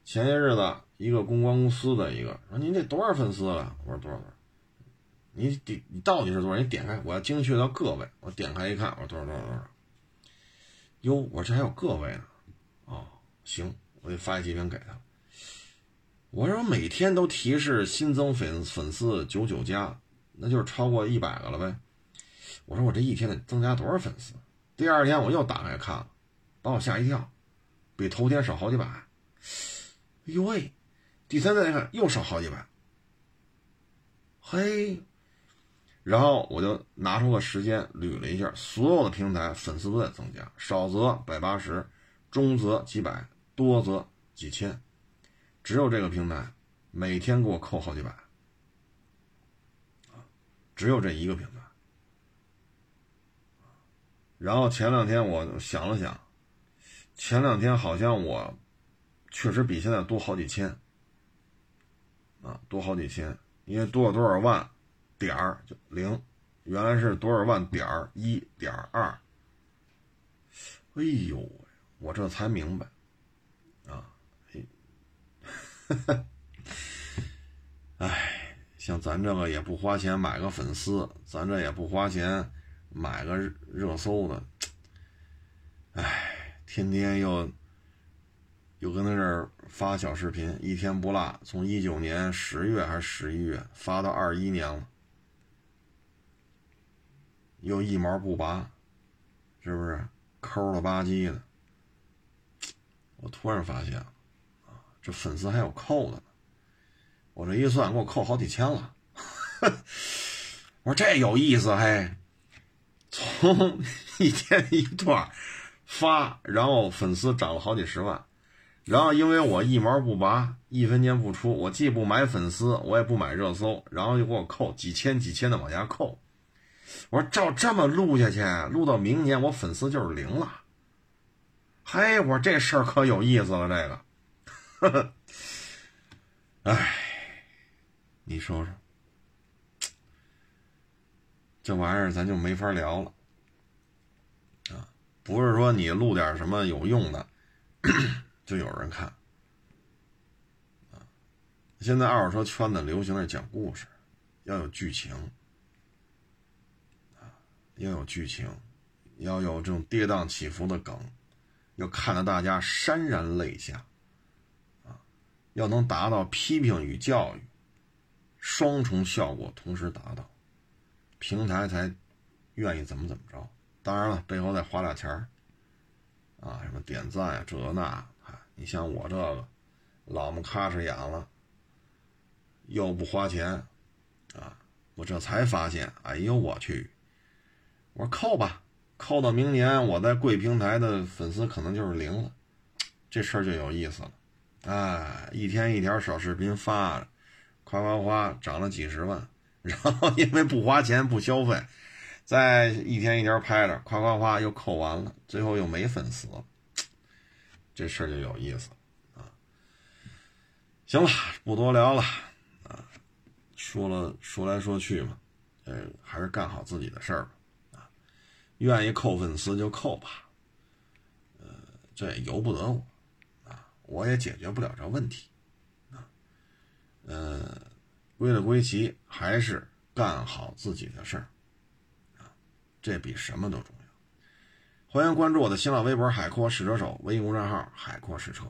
前些日子，一个公关公司的一个说：“您这多少粉丝了？”我说：“多少多少。”你点你到底是多少？你点开，我要精确到个位。我点开一看，我说：“多少多少多少。”哟，我这还有个位呢。哦，行，我得发一截屏给他。我说每天都提示新增粉粉丝九九加，那就是超过一百个了呗。我说我这一天得增加多少粉丝？第二天我又打开看了，把我吓一跳，比头天少好几百。哎呦喂！第三天看又少好几百。嘿，然后我就拿出个时间捋了一下，所有的平台粉丝都在增加，少则百八十，中则几百，多则几千，只有这个平台每天给我扣好几百，只有这一个平台。然后前两天我想了想，前两天好像我确实比现在多好几千，啊，多好几千，因为多了多少万。点儿就零，原来是多少万点儿一点二。哎呦，我这才明白！(laughs) 哎，像咱这个也不花钱买个粉丝，咱这也不花钱买个热搜的，哎，天天又又跟那这儿发小视频，一天不落，从一九年十月还是十一月发到二一年了。又一毛不拔，是不是抠了吧唧的？我突然发现，啊，这粉丝还有扣的呢。我这一算，给我扣好几千了。我说这有意思嘿，从一天一段发，然后粉丝涨了好几十万，然后因为我一毛不拔，一分钱不出，我既不买粉丝，我也不买热搜，然后就给我扣几千几千的往下扣。我说照这么录下去，录到明年我粉丝就是零了。嘿，我说这事儿可有意思了，这个，(laughs) 哎，你说说，这玩意儿咱就没法聊了啊！不是说你录点什么有用的就有人看啊。现在二手车圈子流行的讲故事，要有剧情。要有剧情，要有这种跌宕起伏的梗，要看得大家潸然泪下，要能达到批评与教育双重效果同时达到，平台才愿意怎么怎么着。当然了，背后再花俩钱儿，啊，什么点赞呀，这那啊，你像我这个老么咔哧眼了，又不花钱，啊，我这才发现，哎呦我去！我说扣吧，扣到明年，我在贵平台的粉丝可能就是零了，这事儿就有意思了。哎，一天一条小视频发，夸夸夸涨了几十万，(laughs) 然后因为不花钱不消费，再一天一条拍着，夸夸夸又扣完了，最后又没粉丝，这事儿就有意思啊。行了，不多聊了啊，说了说来说去嘛，呃，还是干好自己的事儿吧。愿意扣粉丝就扣吧，呃，这也由不得我，我也解决不了这问题，啊，呃，归了归齐，还是干好自己的事儿，啊，这比什么都重要。欢迎关注我的新浪微博“海阔试车手”微信公众号“海阔试车”。